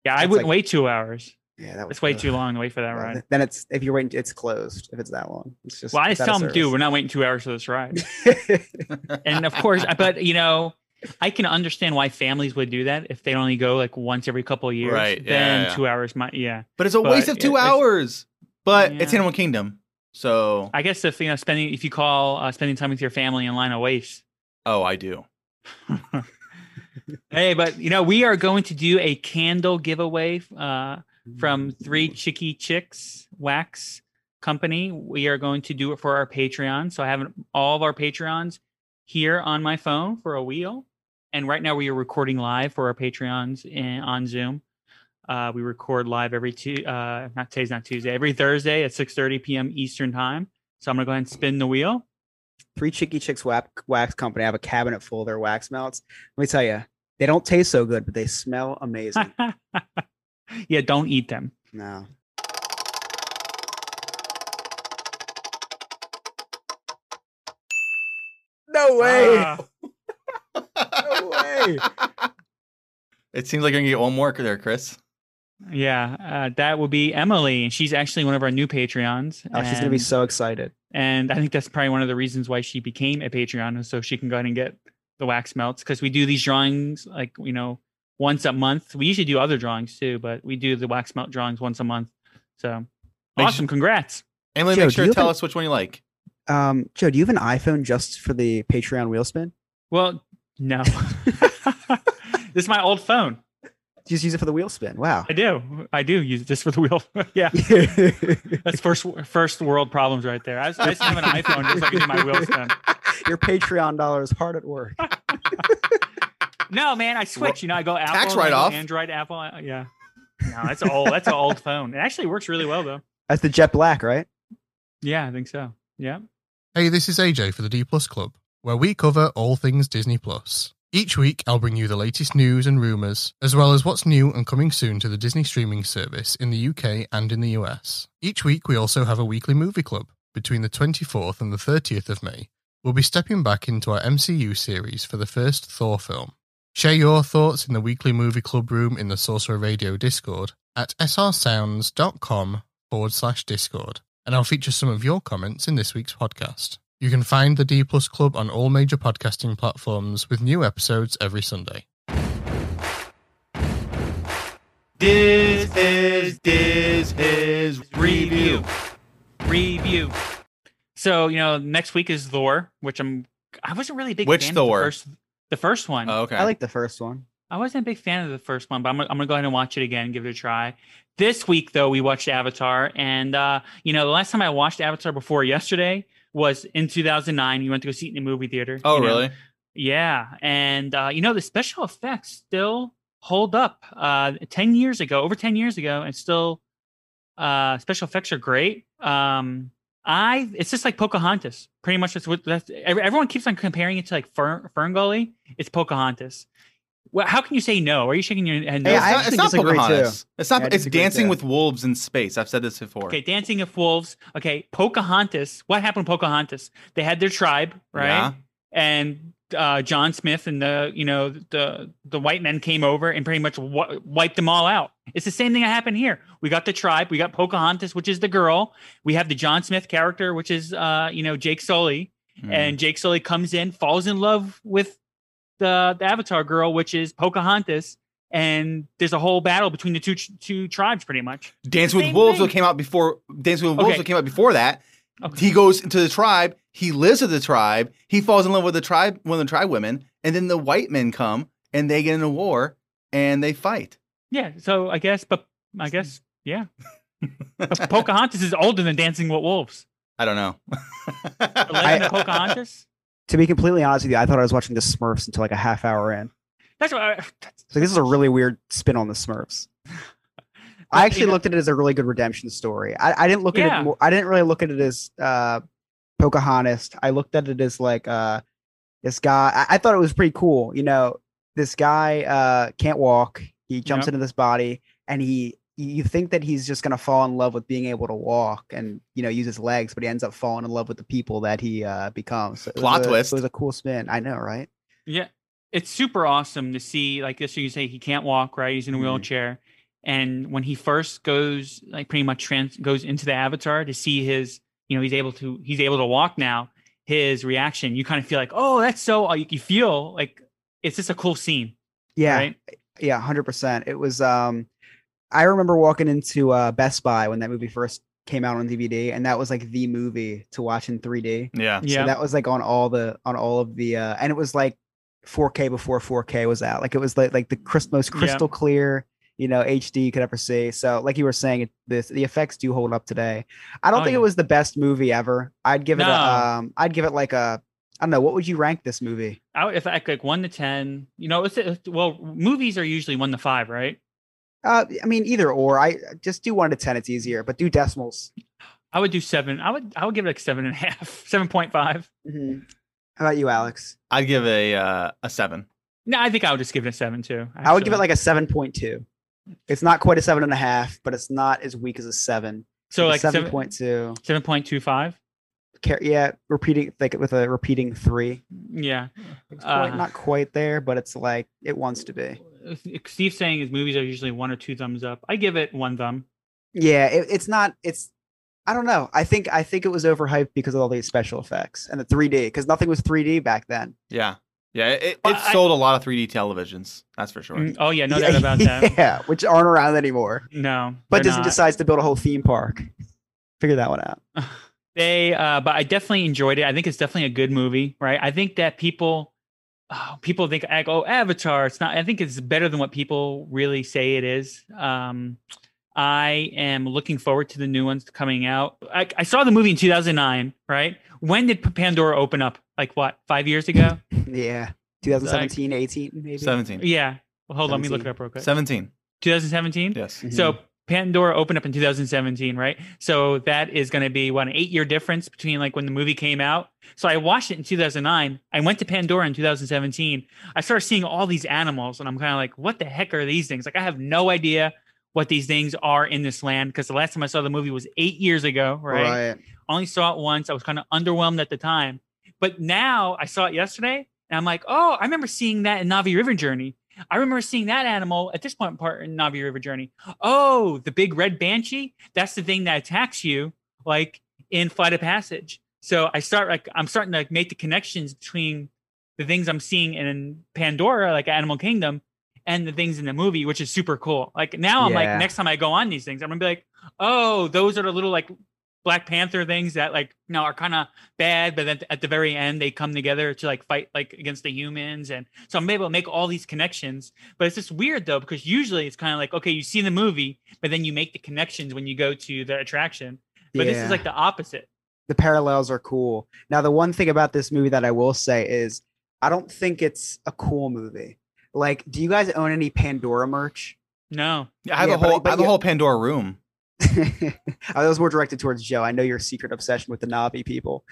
Yeah, I wouldn't like- wait two hours. Yeah, that was It's way ugh. too long to wait for that [LAUGHS] Yeah, ride. Then it's if you're waiting, it's closed. If it's that long, it's just. Well, I just out tell of them, dude, we're not waiting two hours for this ride. [LAUGHS] and of course, but you know, I can understand why families would do that if they only go like once every couple of years. Right, Then yeah. two hours might, yeah. But it's a But waste of two it- it's- hours. But it's Yeah. Animal Kingdom. So I guess if you know, spending if you call uh, spending time with your family in line a waste. oh I do. [LAUGHS] Hey, but you know, we are going to do a candle giveaway uh, from Three Cheeky Chicks Wax Company. We are going to do it for our Patreon. So I have all of our Patreons here on my phone for a wheel. And right now we are recording live for our Patreons in, on Zoom. Uh, we record live every two, uh, not today's not Tuesday, every Thursday at 6:30 p.m. Eastern time. So I'm gonna go ahead and spin the wheel. Three Cheeky Chicks wax, wax company. I have a cabinet full of their wax melts. Let me tell you, they don't taste so good, but they smell amazing. [LAUGHS] yeah, don't eat them. no. No way. Ah. [LAUGHS] no way. It seems like you're gonna get one more there, Chris. Yeah, uh, that would be Emily, and she's actually one of our new Patreons. Oh, she's gonna be so excited. and I think that's probably one of the reasons why she became a Patreon, so she can go ahead and get the wax melts because we do these drawings like you know once a month. We usually do other drawings too, but we do the wax melt drawings once a month. So Make awesome! Congrats. Emily, Joe, make sure you to tell have a- us which one you like. Um, Joe, do you have an iPhone just for the Patreon wheel spin? Well, no, [LAUGHS] this is my old phone. Do you Just use it for the wheel spin. Wow. I do, I do use it just for the wheel. [LAUGHS] yeah, [LAUGHS] that's first first world problems right there. I, just- I just have an iPhone just so I can do my wheel spin. Your Patreon dollars hard at work. No, man, I switch. You know, I go Apple, Tax then I go write-off. Android, Apple. uh, Yeah. No, that's old. That's an old phone. It actually works really well though. That's the Jet Black, right? Yeah, I think so. Yeah. Hey, this is AJ for the D Plus Club, where we cover all things Disney Plus. Each week, I'll bring you the latest news and rumours, as well as what's new and coming soon to the Disney streaming service in the UK and in the US. Each week, we also have a weekly movie club. Between the 24th and the 30th of May, we'll be stepping back into our MCU series for the first Thor film. Share your thoughts in the weekly movie club room in the Sorcerer Radio Discord at srsounds.com forward slash Discord, and I'll feature some of your comments in this week's podcast. You can find the D Plus Club on all major podcasting platforms with new episodes every Sunday. This is this is Review. Review. So, you know, next week is Thor, which I'm I wasn't really a big Which fan Thor? of the first the first one. Oh, okay. I like the first one. I wasn't a big fan of the first one, but I'm, gonna- I'm gonna go ahead and watch it again and give it a try. This week, though, we watched Avatar, and uh, you know, the last time I watched Avatar before yesterday was in 2009. You went to go see it in the movie theater. oh, you know? really? Yeah, and uh, you know, the special effects still hold up. Uh, ten years ago, over ten years ago, and still, uh, special effects are great. Um, I it's just like Pocahontas. Pretty much that's what that's. Everyone keeps on comparing it to like Fern, Fern Gully. It's Pocahontas. Well, how can you say no? Are you shaking your head? No? Hey, it's I not, it's not disagree, too. Pocahontas. It's not. Yeah, it's Dancing too. with Wolves in space. I've said this before. Okay, Dancing with Wolves. Okay, Pocahontas. What happened to Pocahontas? They had their tribe, right? Yeah. And uh, John Smith and the you know the the white men came over and pretty much w- wiped them all out. It's the same thing that happened here. We got the tribe. We got Pocahontas, which is the girl. We have the John Smith character, which is uh, you know Jake Sully, Hmm. and Jake Sully comes in, falls in love with the the Avatar girl, which is Pocahontas. And there's a whole battle between the two two tribes, pretty much. Dance with Wolves thing. came out before. Dance with Wolves Okay. came out before that. Okay. He goes into the tribe. He lives with the tribe. He falls in love with the tribe, one of the tribe women, and then the white men come and they get in a war and they fight. Yeah, so I guess, but I guess, yeah. [LAUGHS] Pocahontas is older than Dancing with Wolves. I don't know. The Legend of [LAUGHS] Pocahontas. To be completely honest with you, I thought I was watching the Smurfs until like a half hour in. That's what. I, that's, So this is a really weird spin on the Smurfs. I actually looked at it as a really good redemption story. I, I didn't look at it. More, I didn't really look at it as uh, Pocahontas. I looked at it as like uh, this guy. I, I thought it was pretty cool. You know, this guy uh, can't walk. He jumps Yep. into this body, and he. You think that he's just gonna fall in love with being able to walk and you know use his legs, but he ends up falling in love with the people that he uh, becomes. So Plot a- twist. It was a cool spin. I know, right? yeah, it's super awesome to see. Like this, you say he can't walk, right? He's in a Mhm. wheelchair, And when he first goes, like pretty much trans goes into the avatar to see his, you know, he's able to he's able to walk now. His reaction, you kind of feel like, oh, that's so. uh, You you feel like it's just a cool scene, Yeah, right? yeah, hundred percent. It was. Um, I remember walking into uh, Best Buy when that movie first came out on DVD, and that was like the movie to watch in 3D. Yeah. Yeah, So that was like on all the on all of the uh, and it was like 4K before 4K was out. Like it was like like the crys- most Yeah. crystal clear, you know, HD could ever see. So like you were saying, this the effects do hold up today. I don't Oh, think yeah. it was the best movie ever. I'd give it a, um I'd give it like a I don't know, what would you rank this movie? I, if I like one to ten, you know, it's, it's well, movies are usually one to five, right? Uh I mean either or. I just do 1 to 10 it's easier, but do decimals. I would do seven. I would I would give it like seven and a half, [LAUGHS] seven point five. Mhm. How about you, Alex? I'd give a uh, a seven. No, I think I would just give it a seven too. I would give it like a 7.2. It's not quite a seven and a half, but it's not as weak as a seven. so like seven seven point two. seven point two five. Yeah, repeating like with a repeating three. Yeah. It's quite, Uh, not quite there, but it's like it wants to be. Steve's saying his movies are usually one or two thumbs up. I give it one thumb. Yeah, it, it's not. It's I don't know. I think I think it was overhyped because of all these special effects and the 3D because nothing was 3D back then. Yeah. Yeah. It, it I- sold a lot of 3D televisions. That's for sure. Mm, Oh yeah, no yeah, doubt about [LAUGHS] that. Yeah, which aren't around anymore. No, But Disney not. decides to build a whole theme park. Figure that one out. [LAUGHS] They, uh, but I definitely enjoyed it. I think it's definitely a good movie, right? I think that people, oh, people think, like, oh, Avatar. It's not. I think it's better than what people really say it is. Um, I am looking forward to the new ones coming out. I, I saw the movie in 2009, right? When did Pandora open up? Like what? Five years ago? [LAUGHS] Yeah, 2017, 18, maybe. 17. yeah. Well, hold on, let me look 17. it up real quick. 17. 2017. Yes. Mhm. So Pandora opened up in 2017, right? So that is going to be what an eight year difference between like when the movie came out. So I watched it in 2009. I went to Pandora in 2017. I started seeing all these animals, and I'm kind of like, what the heck are these things? Like I have no idea what these things are in this land because the last time I saw the movie was eight years ago, right? right? Only saw it once. I was kind of underwhelmed at the time, but now I saw it yesterday, and I'm like, oh, I remember seeing that in Navi River Journey. I remember seeing that animal at this point part in Navi River Journey. Oh, the big red banshee. That's the thing that attacks you, like in Flight of Passage. So I start like I'm starting to like, make the connections between the things I'm seeing in Pandora, like Animal Kingdom, and the things in the movie, which is super cool. Like now I'm Yeah. like, next time I go on these things, I'm gonna be like, oh, those are the little like Black Panther things that like you know are kind of bad, but then at the very end they come together to like fight like against the humans, and so I'm able to make all these connections. But it's just weird though because usually it's kind of like okay, you see the movie, but then you make the connections when you go to the attraction. But this is like the opposite. the parallels are cool. Now, the one thing about this movie that I will say is I don't think it's a cool movie. Like, do you guys own any Pandora merch? No, I have Yeah, a whole but I have a whole Pandora room. I was more directed towards Joe. I know your secret obsession with the Navi people.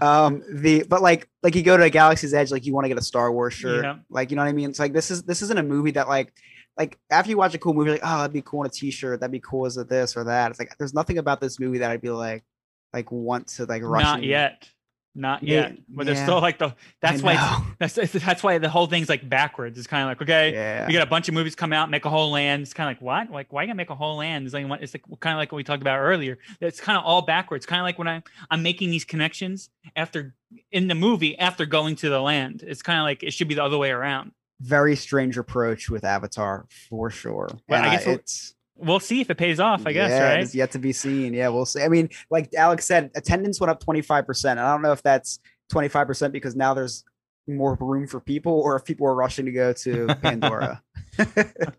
Um, the but like like you go to a Galaxy's Edge, like you want to get a Star Wars shirt. Yeah. Like you know what I mean? It's like this is this isn't a movie that like like after you watch a cool movie, like oh that'd be cool in a T-shirt, that'd be cool as a this or that. It's like there's nothing about this movie that I'd be like like want to like rush. not in. yet, not Yeah, yet. But there's yeah. still like the that's why [LAUGHS] that's that's why the whole thing's like backwards. It's kind of like okay, Yeah. you got a bunch of movies come out, make a whole land. It's kind of like what? Like why you gonna make a whole land? It's like what- it's like kind of like what we talked about earlier. It's kind of all backwards. Kind of like when I I'm making these connections after in the movie after going to the land. It's kind of like it should be the other way around. very strange approach with Avatar for sure. Well, I uh, guess we'll- it's We'll see if it pays off. I guess yeah, right. It's yet to be seen. Yeah, we'll see. I mean, like Alex said, attendance went up 25%. I don't know if that's 25% because now there's more room for people or if people are rushing to go to [LAUGHS] Pandora. [LAUGHS] it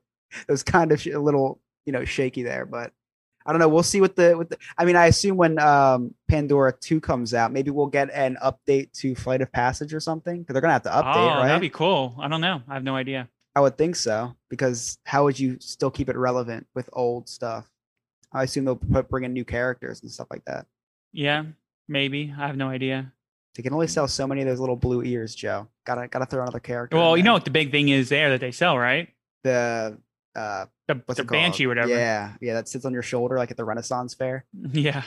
was kind of a little, you know, shaky there, but I don't know. We'll see what the with the I mean, I assume when um Pandora 2 comes out, maybe we'll get an update to Flight of Passage or something because they're going to have to update, oh, right? that'd be cool. I don't know. I have no idea. I would think so because how would you still keep it relevant with old stuff? I assume they'll put, bring in new characters and stuff like that. Yeah, maybe. I have no idea. They can only sell so many of those little blue ears, Joe. Gotta gotta throw another character. Well, you know what the big thing is there that they sell, right? the uh The, what's the it called? banshee, or whatever. Yeah, yeah, that sits on your shoulder like at the Renaissance Fair. [LAUGHS] Yeah,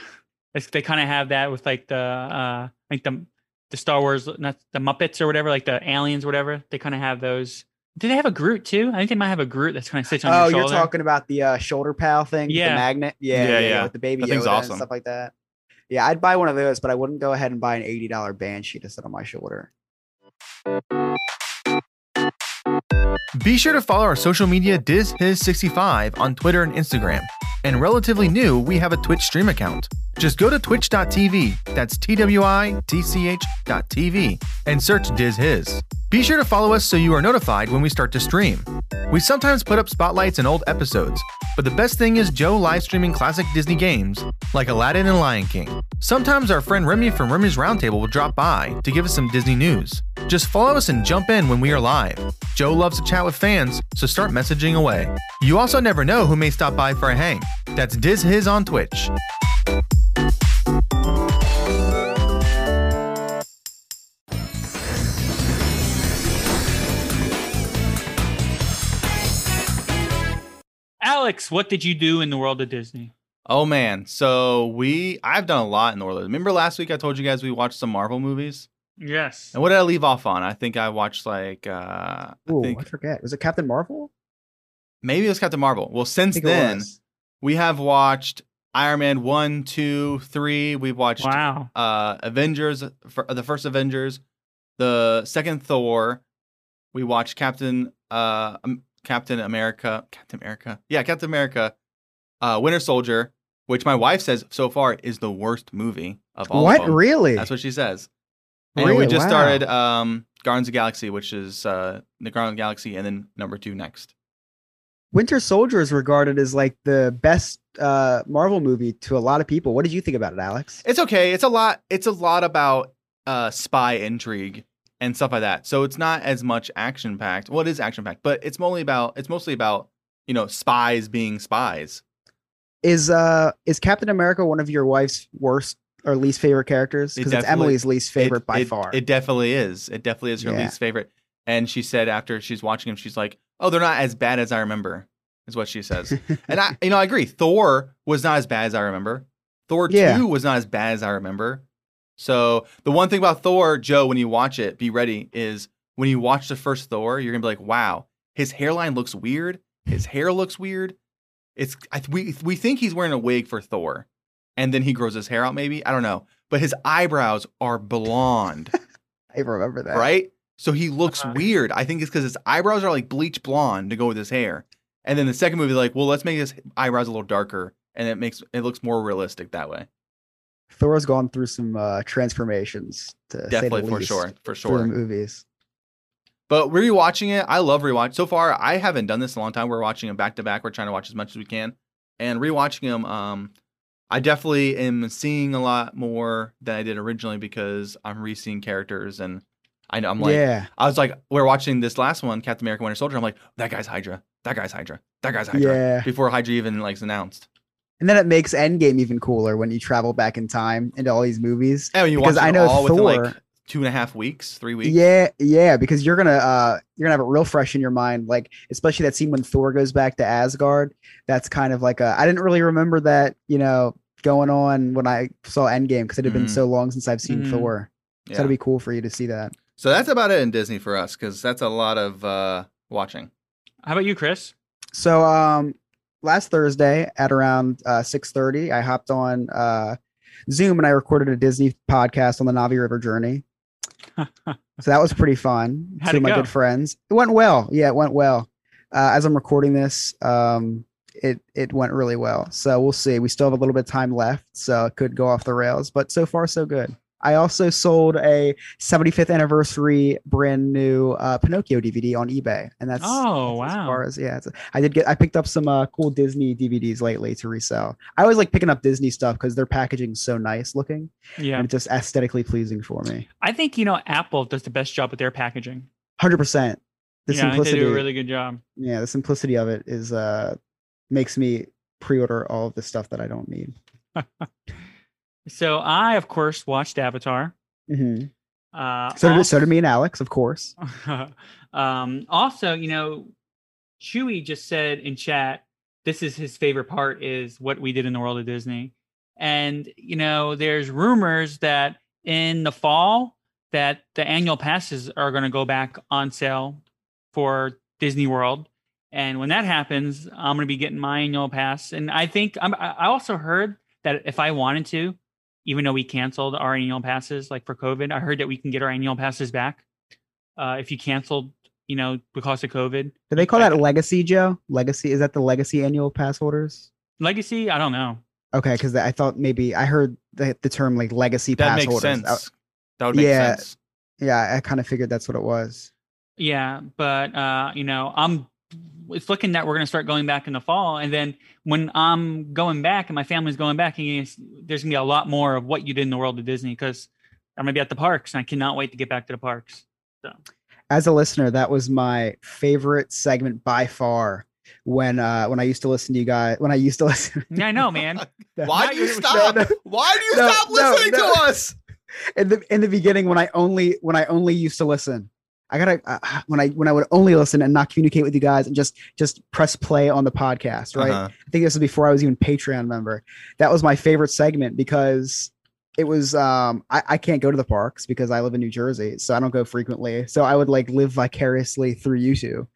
it's, they kind of have that with like the uh like the the Star Wars, not the Muppets or whatever, like the aliens, or whatever. They kind of have those Do they have a Groot too? I think they might have a Groot that's kind of sits on your shoulder. Oh, your you're talking about the uh, shoulder pal thing, Yeah. the magnet, yeah, Yeah, yeah, yeah. with the baby That Yoda awesome. and stuff like that. Yeah, I'd buy one of those, but I wouldn't go ahead and buy an eighty dollar banshee to sit on my shoulder. Be sure to follow our social media DizHiz65 on Twitter and Instagram. And relatively new, we have a Twitch stream account. Just go to twitch.tv, that's T W I T C H dot TV, and search DizHiz. Be sure to follow us so you are notified when we start to stream. We sometimes put up spotlights in old episodes, but the best thing is Joe live streaming classic Disney games like Aladdin and Lion King. Sometimes our friend Remy from Remy's Roundtable will drop by to give us some Disney news. Just follow us and jump in when we are live. Joe loves to chat with fans, so start messaging away. You also never know who may stop by for a hang. That's DizHiz on Twitch. Alex, what did you do in the world of Disney? Oh man, so we I've done a lot in the world. Remember last week I told you guys we watched some Marvel movies? Yes. And what did I leave off on? I think I watched like uh Ooh, I I, forget. Was it Captain Marvel? maybe it was Captain Marvel. Well, since then we have watched Iron Man 1, 2, 3. We've watched Wow. uh Avengers for the first Avengers, the second Thor. We watched Captain uh um, Captain America, Captain America. Yeah, Captain America, uh Winter Soldier, which my wife says so far is the worst movie of all What of really? That's what she says. And we just Wow. started um Guardians of the Galaxy, which is uh the Guardians of the Galaxy and then number 2 next. Winter Soldier is regarded as like the best uh, Marvel movie to a lot of people. What did you think about it, Alex? It's okay. It's a lot. It's a lot about uh, spy intrigue and stuff like that. So it's not as much action packed. Well, it is action packed, but it's mostly about it's mostly about you know spies being spies. Is uh is Captain America one of your wife's worst or least favorite characters? It Because it's Emily's least favorite It- by it- far. It definitely is. It definitely is her Yeah. least favorite. And she said after she's watching him, she's like, "Oh, they're not as bad as I remember," is what she says. and I, [LAUGHS] you know, I agree. Thor was not as bad as I remember. Thor Yeah. two was not as bad as I remember. So the one thing about Thor, Joe, when you watch it, be ready is when you watch the first Thor, you're gonna be like, "Wow, his hairline looks weird. His hair looks weird. It's I, we we think he's wearing a wig for Thor, and then he grows his hair out. Maybe I don't know, but his eyebrows are blonde." [LAUGHS] I remember that. right? So he looks Uh-huh. weird. I think it's because his eyebrows are like bleach blonde to go with his hair. And then the second movie, like, well, let's make his eyebrows a little darker, and it makes it looks more realistic that way. Thor's gone through some uh, transformations. To say the Definitely for least, sure, for sure. movies. But rewatching it, I love rewatch. So far, I haven't done this in a long time. We're watching them back to back. We're trying to watch as much as we can, and rewatching them. Um, I definitely am seeing a lot more than I did originally because I'm re-seeing characters, and I know I'm like, yeah, I was like, we are watching this last one, Captain America: Winter Soldier. I'm like, that guy's Hydra. That guy's Hydra. That guy's Hydra. Yeah. Before Hydra even like announced. And then it makes Endgame even cooler when you travel back in time into all these movies. And when you Because watch I know all within like two and a half weeks, three weeks. Yeah, yeah, because you're gonna uh you're gonna have it real fresh in your mind, like especially that scene when Thor goes back to Asgard. That's kind of like a I didn't really remember that you know going on when I saw Endgame because it had been Mhm. so long since I've seen Mhm. Thor. So Yeah. it'd be cool for you to see that. So that's about it in Disney for us because that's a lot of uh, watching. How about you, Chris? So um last Thursday at around uh 6:30, I hopped on uh Zoom and I recorded a Disney podcast on the Navi River journey. [LAUGHS] So that was pretty fun. How'd of my go? good friends. It went well. Yeah, it went well. Uh, as I'm recording this, um, it it went really well. So we'll see. We still have a little bit of time left, so it could go off the rails. But so far, so good. I also sold a 75th anniversary brand new uh, Pinocchio DVD on eBay, and that's Oh, that's As wow. far as yeah, it's, I did get. I picked up some uh, cool Disney DVDs lately to resell. I always like picking up Disney stuff because their packaging's so nice looking Yeah, and it's just aesthetically pleasing for me. I think you know Apple does the best job with their packaging. Hundred percent. The yeah, think they simplicity. do a really good job. yeah, the simplicity of it is uh makes me pre-order all of the stuff that I don't need. [LAUGHS] So I, of course, watched Avatar. Mhm. Uh, So did, also- so did me and Alex, of course. [LAUGHS] um, also, you know, Chewy just said in chat, this is his favorite part is what we did in the world of Disney. And, you know, there's rumors that in the fall that the annual passes are going to go back on sale for Disney World. And when that happens, I'm going to be getting my annual pass. And I think I'm, I I also heard that if I wanted to, even though we canceled our annual passes, like for COVID, I heard that we can get our annual passes back uh, if you canceled, you know, because of COVID. Do they call that can- Legacy, Joe? Legacy is that the Legacy annual pass holders? Legacy? I don't know. Okay, because I thought maybe I heard the, the term like Legacy That pass makes holders. sense. I- that would make Yeah. sense. yeah, I kind of figured that's what it was. Yeah, but uh, you know, I'm it's looking that we're gonna start going back in the fall, and then when I'm going back and my family's going back, and you- there's gonna be a lot more of what you did in the world of Disney because I'm gonna be at the parks, and I cannot wait to get back to the parks. So, as a listener, that was my favorite segment by far. When uh when I used to listen to you guys, when I used to [LAUGHS] listen, Yeah, I know, man. [LAUGHS] Why do you [LAUGHS] stop? no. Why do you No, stop no, listening no. to us? in the in the beginning when I only when I only used to listen. I gotta uh, [SIGHS] when I when I would only listen and not communicate with you guys and just just press play on the podcast, right? Uh-huh. I think this was before I was even Patreon member. That was my favorite segment because it was um I, I can't go to the parks because I live in New Jersey, so I don't go frequently. So I would like live vicariously through you two.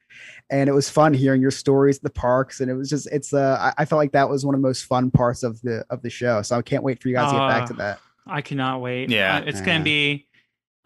And it was fun hearing your stories at the parks, and it was just it's uh I, I felt like that was one of the most fun parts of the of the show. So I can't wait for you guys to get back to Ah. that. I cannot wait. Yeah. Uh, it's Yeah. gonna be.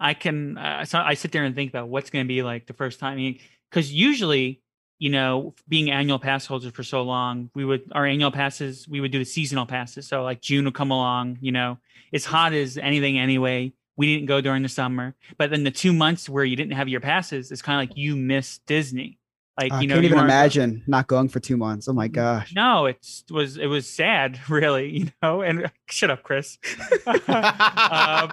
I can. Uh, so I sit there and think about what's gonna be like the first time. Because usually, you know, being annual pass holders for so long, we would our annual passes. We would do the seasonal passes. So like June would come along. You know, it's hot as anything anyway. We didn't go during the summer, but then the two months where you didn't have your passes, it's kind of like you missed Disney. Like I you know, can't you even weren't- imagine not going for two months. Oh my gosh. No, it's was it was sad, [LAUGHS] really. You know, and [LAUGHS] shut up, Chris. [LAUGHS] Um,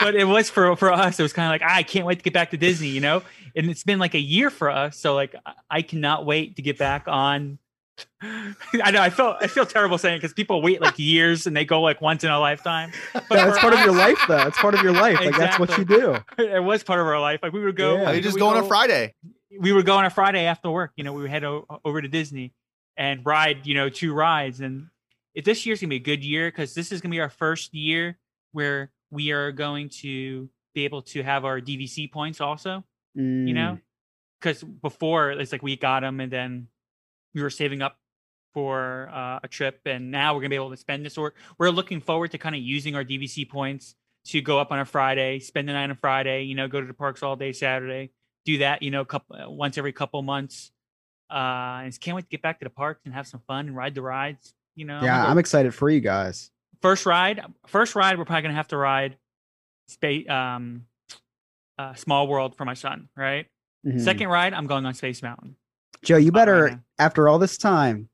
but it was for for us. It was kind of like I can't wait to get back to Disney, you know. And it's been like a year for us, so like I- I cannot wait to get back on. I know I feel I feel terrible saying because people wait like years and they go like once in a lifetime. But That's for part of your life, though. It's part of your life. Like that's what you do. It was part of our life. Like we would go. Yeah. you we just would go on a Friday. We would go on a Friday after work. You know, we would head o- over to Disney and ride, you know, two rides. And if this year's gonna be a good year because this is gonna be our first year where we are going to be able to have our DVC points also. You Mm. know, because before it's like we got them and then we were saving up for uh, a trip, and now we're gonna be able to spend this. Or we're looking forward to kind of using our DVC points to go up on a Friday, spend the night on a Friday. You know, go to the parks all day Saturday do that, you know, couple uh, once every couple months. Uh, and can't wait to get back to the parks and have some fun and ride the rides. You know, Yeah, I'm excited for you guys. first ride. First ride, we're probably gonna have to ride space, um, uh, Small World for my son. Right. Mhm. Second ride, I'm going on Space Mountain. Joe, you better now. after all this time,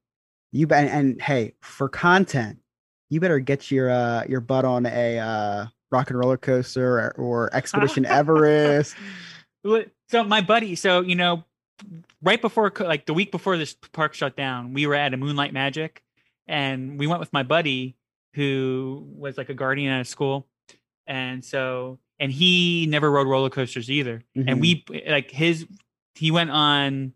you bet and, and hey, for content, you better get your uh your butt on a uh rock and roller coaster or, or [LAUGHS] Expedition Everest. So my buddy, so you know, right before like the week before this park shut down, we were at a Moonlight Magic, and we went with my buddy who was like a guardian at a school, and so and he never rode roller coasters either, Mhm. and we like his he went on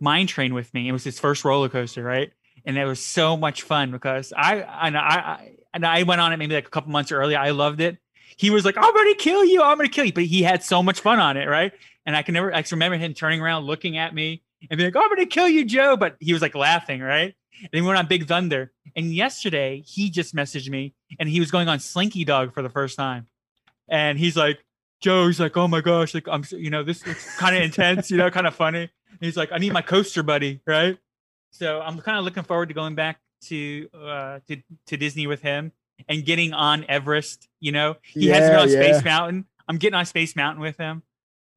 Mine Train with me. It was his first roller coaster, right? And it was so much fun because I and I, I and I went on it maybe like a couple months earlier. I loved it. He was like, "I'm gonna kill you! I'm gonna kill you!" But he had so much fun on it, right? And I can never, I just remember him turning around, looking at me, and being like, "I'm gonna kill you, Joe!" But he was like laughing, right? And then we went on Big Thunder. And yesterday, he just messaged me, and he was going on Slinky Dog for the first time. And he's like, Joe, he's like, "Oh my gosh, like I'm, you know, this is kind of intense, you know, kind of funny." And he's like, "I need my coaster buddy, right?" So I'm kind of looking forward to going back to uh to, to Disney with him and getting on Everest. You know, he has to Yeah, go on Space. Mountain. I'm getting on Space Mountain with him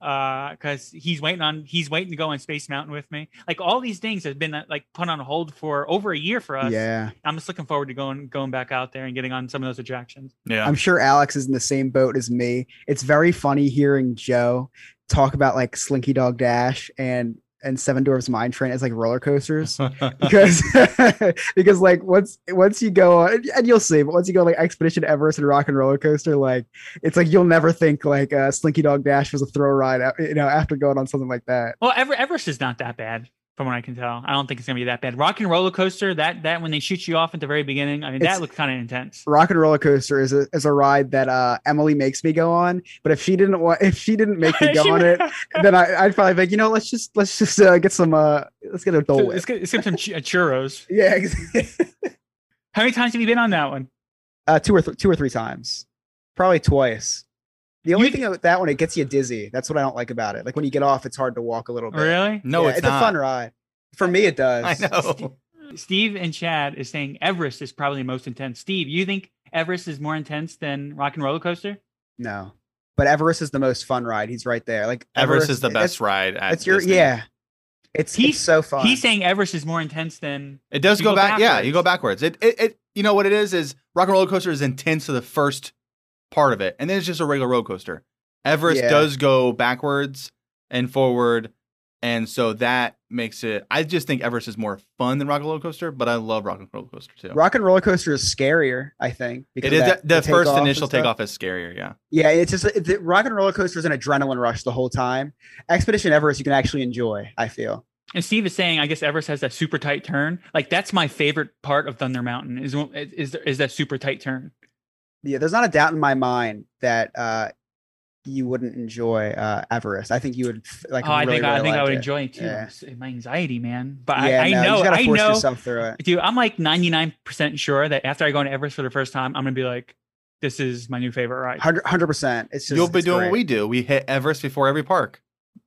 uh because he's waiting on he's waiting to go on Space Mountain with me. Like all these things have been uh, like put on hold for over a year for us. Yeah. I'm just looking forward to going going back out there and getting on some of those attractions. Yeah. I'm sure Alex is in the same boat as me. It's very funny hearing Joe talk about like Slinky Dog Dash and and Seven Dwarfs Mine Train as like roller coasters [LAUGHS] because [LAUGHS] because like once once you go on and you'll see, but once you go like Expedition Everest and Rock and Roller Coaster, like it's like you'll never think like uh, Slinky Dog Dash was a throw ride, uh, you know, after going on something like that. Well, Ever- Everest is not that bad. From what I can tell. I don't think it's gonna be that bad. Rock and roller coaster, that that when they shoot you off at the very beginning, I mean It's- that looked kind of intense. Rock and roller coaster is a is a ride that uh, Emily makes me go on. But if she didn't want, [LAUGHS] if she didn't make me [LAUGHS] go on it, [LAUGHS] then I, I'd probably be like, you know, let's just let's just uh, get some uh, let's get a Dole Let's get, let's get some ch- uh, churros. Yeah, ex- How many times have you been on that one? uh, two or th- two or three times, probably twice. The only You- thing about that one, it gets you dizzy. That's what I don't like about it. Like when you get off, it's hard to walk a little bit. Really? No, Yeah, it's, it's not. a fun ride. For me, it does. I know. Steve and Chad is saying Everest is probably the most intense. Steve, you think Everest is more intense than Rock and Roller Coaster? No, but Everest is the most fun ride. He's right there. Like Everest is the it's- best ride. At It's your Disney. yeah. It's He's- he's so fun. He's saying Everest is more intense than It does go, go back. Yeah, you go backwards. backwards. It, it, it, you know what it is? Is Rock and Roller Coaster is intense to the first part of it, and then it's just a regular roller coaster. Everest Yeah. does go backwards and forward, and so that makes it. I just think Everest is more fun than Rock and Roller Coaster, but I love Rock and Roller Coaster too. Rock and roller coaster is scarier, I think. because it is that- the, the first takeoff initial takeoff is scarier. Yeah, Yeah, it's just it- the rock and roller coaster is an adrenaline rush the whole time. Expedition Everest you can actually enjoy. I feel. And Steve is saying, I guess Everest has that super tight turn. Like that's my favorite part of Thunder Mountain is is is that super tight turn. Yeah, there's not a doubt in my mind that uh, you wouldn't enjoy uh, Everest. I think you would like. oh, I really, think I think I would it. enjoy it too. Yeah. My anxiety, man. But Yeah, I, I no, know, just gotta I know, yourself through it. dude. I'm like 99 percent sure that after I go on Everest for the first time, I'm gonna be like, this is my new favorite ride. Hundred percent. It's just you'll be it's doing great. what we do. We hit Everest before every park.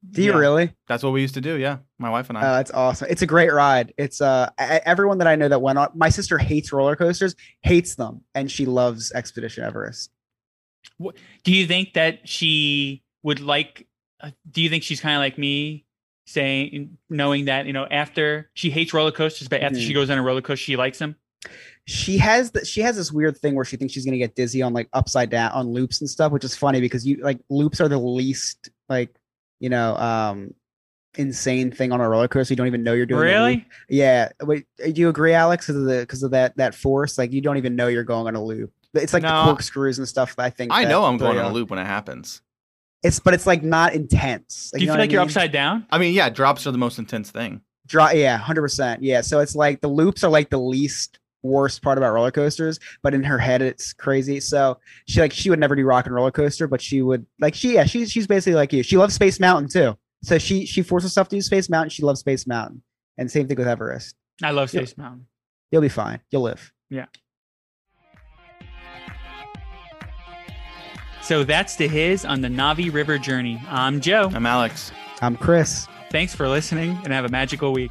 Do you Yeah. really? That's what we used to do. Yeah, my wife and I. Uh, that's awesome. It's a great ride. It's uh everyone that I know that went on. My sister hates roller coasters, hates them, and she loves Expedition Everest. Do you think that she would like? Uh, do you think she's kind of like me, saying, knowing that you know after she hates roller coasters, but after she Mhm. goes on a roller coaster, she likes them? She has the, she has this weird thing where she thinks she's gonna get dizzy on like upside down on loops and stuff, which is funny because you like loops are the least like you know um insane thing on a roller coaster. You don't even know you're doing. the loop. Really? Yeah. Wait, do you agree, Alex? Because of the because of that that force, like you don't even know you're going on a loop. It's like No. the corkscrews and stuff. I think I that know I'm going on a loop when it happens. It's but it's like not intense. Do you know feel what I like you're mean? upside down? I mean, yeah, drops are the most intense thing. Draw, yeah, hundred percent. Yeah. So it's like the loops are like the least worst part about roller coasters, but in her head it's crazy. So she like she would never do rock and roller coaster, but she would like she yeah she's she's basically like you. She loves Space Mountain too. So she she forces herself to do Space Mountain. She loves Space Mountain, and same thing with Everest. I love Yeah. Space Mountain. You'll be fine. You'll live. Yeah. So that's the his on the Navi River journey. I'm Joe. I'm Alex. I'm Chris. Thanks for listening and have a magical week.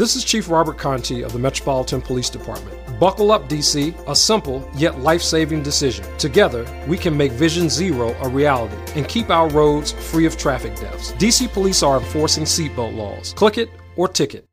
This is Chief Robert Conti of the Metropolitan Police Department. Buckle up, DC, a simple yet life saving decision. Together, we can make Vision Zero a reality and keep our roads free of traffic deaths. DC police are enforcing seatbelt laws. Click it or ticket.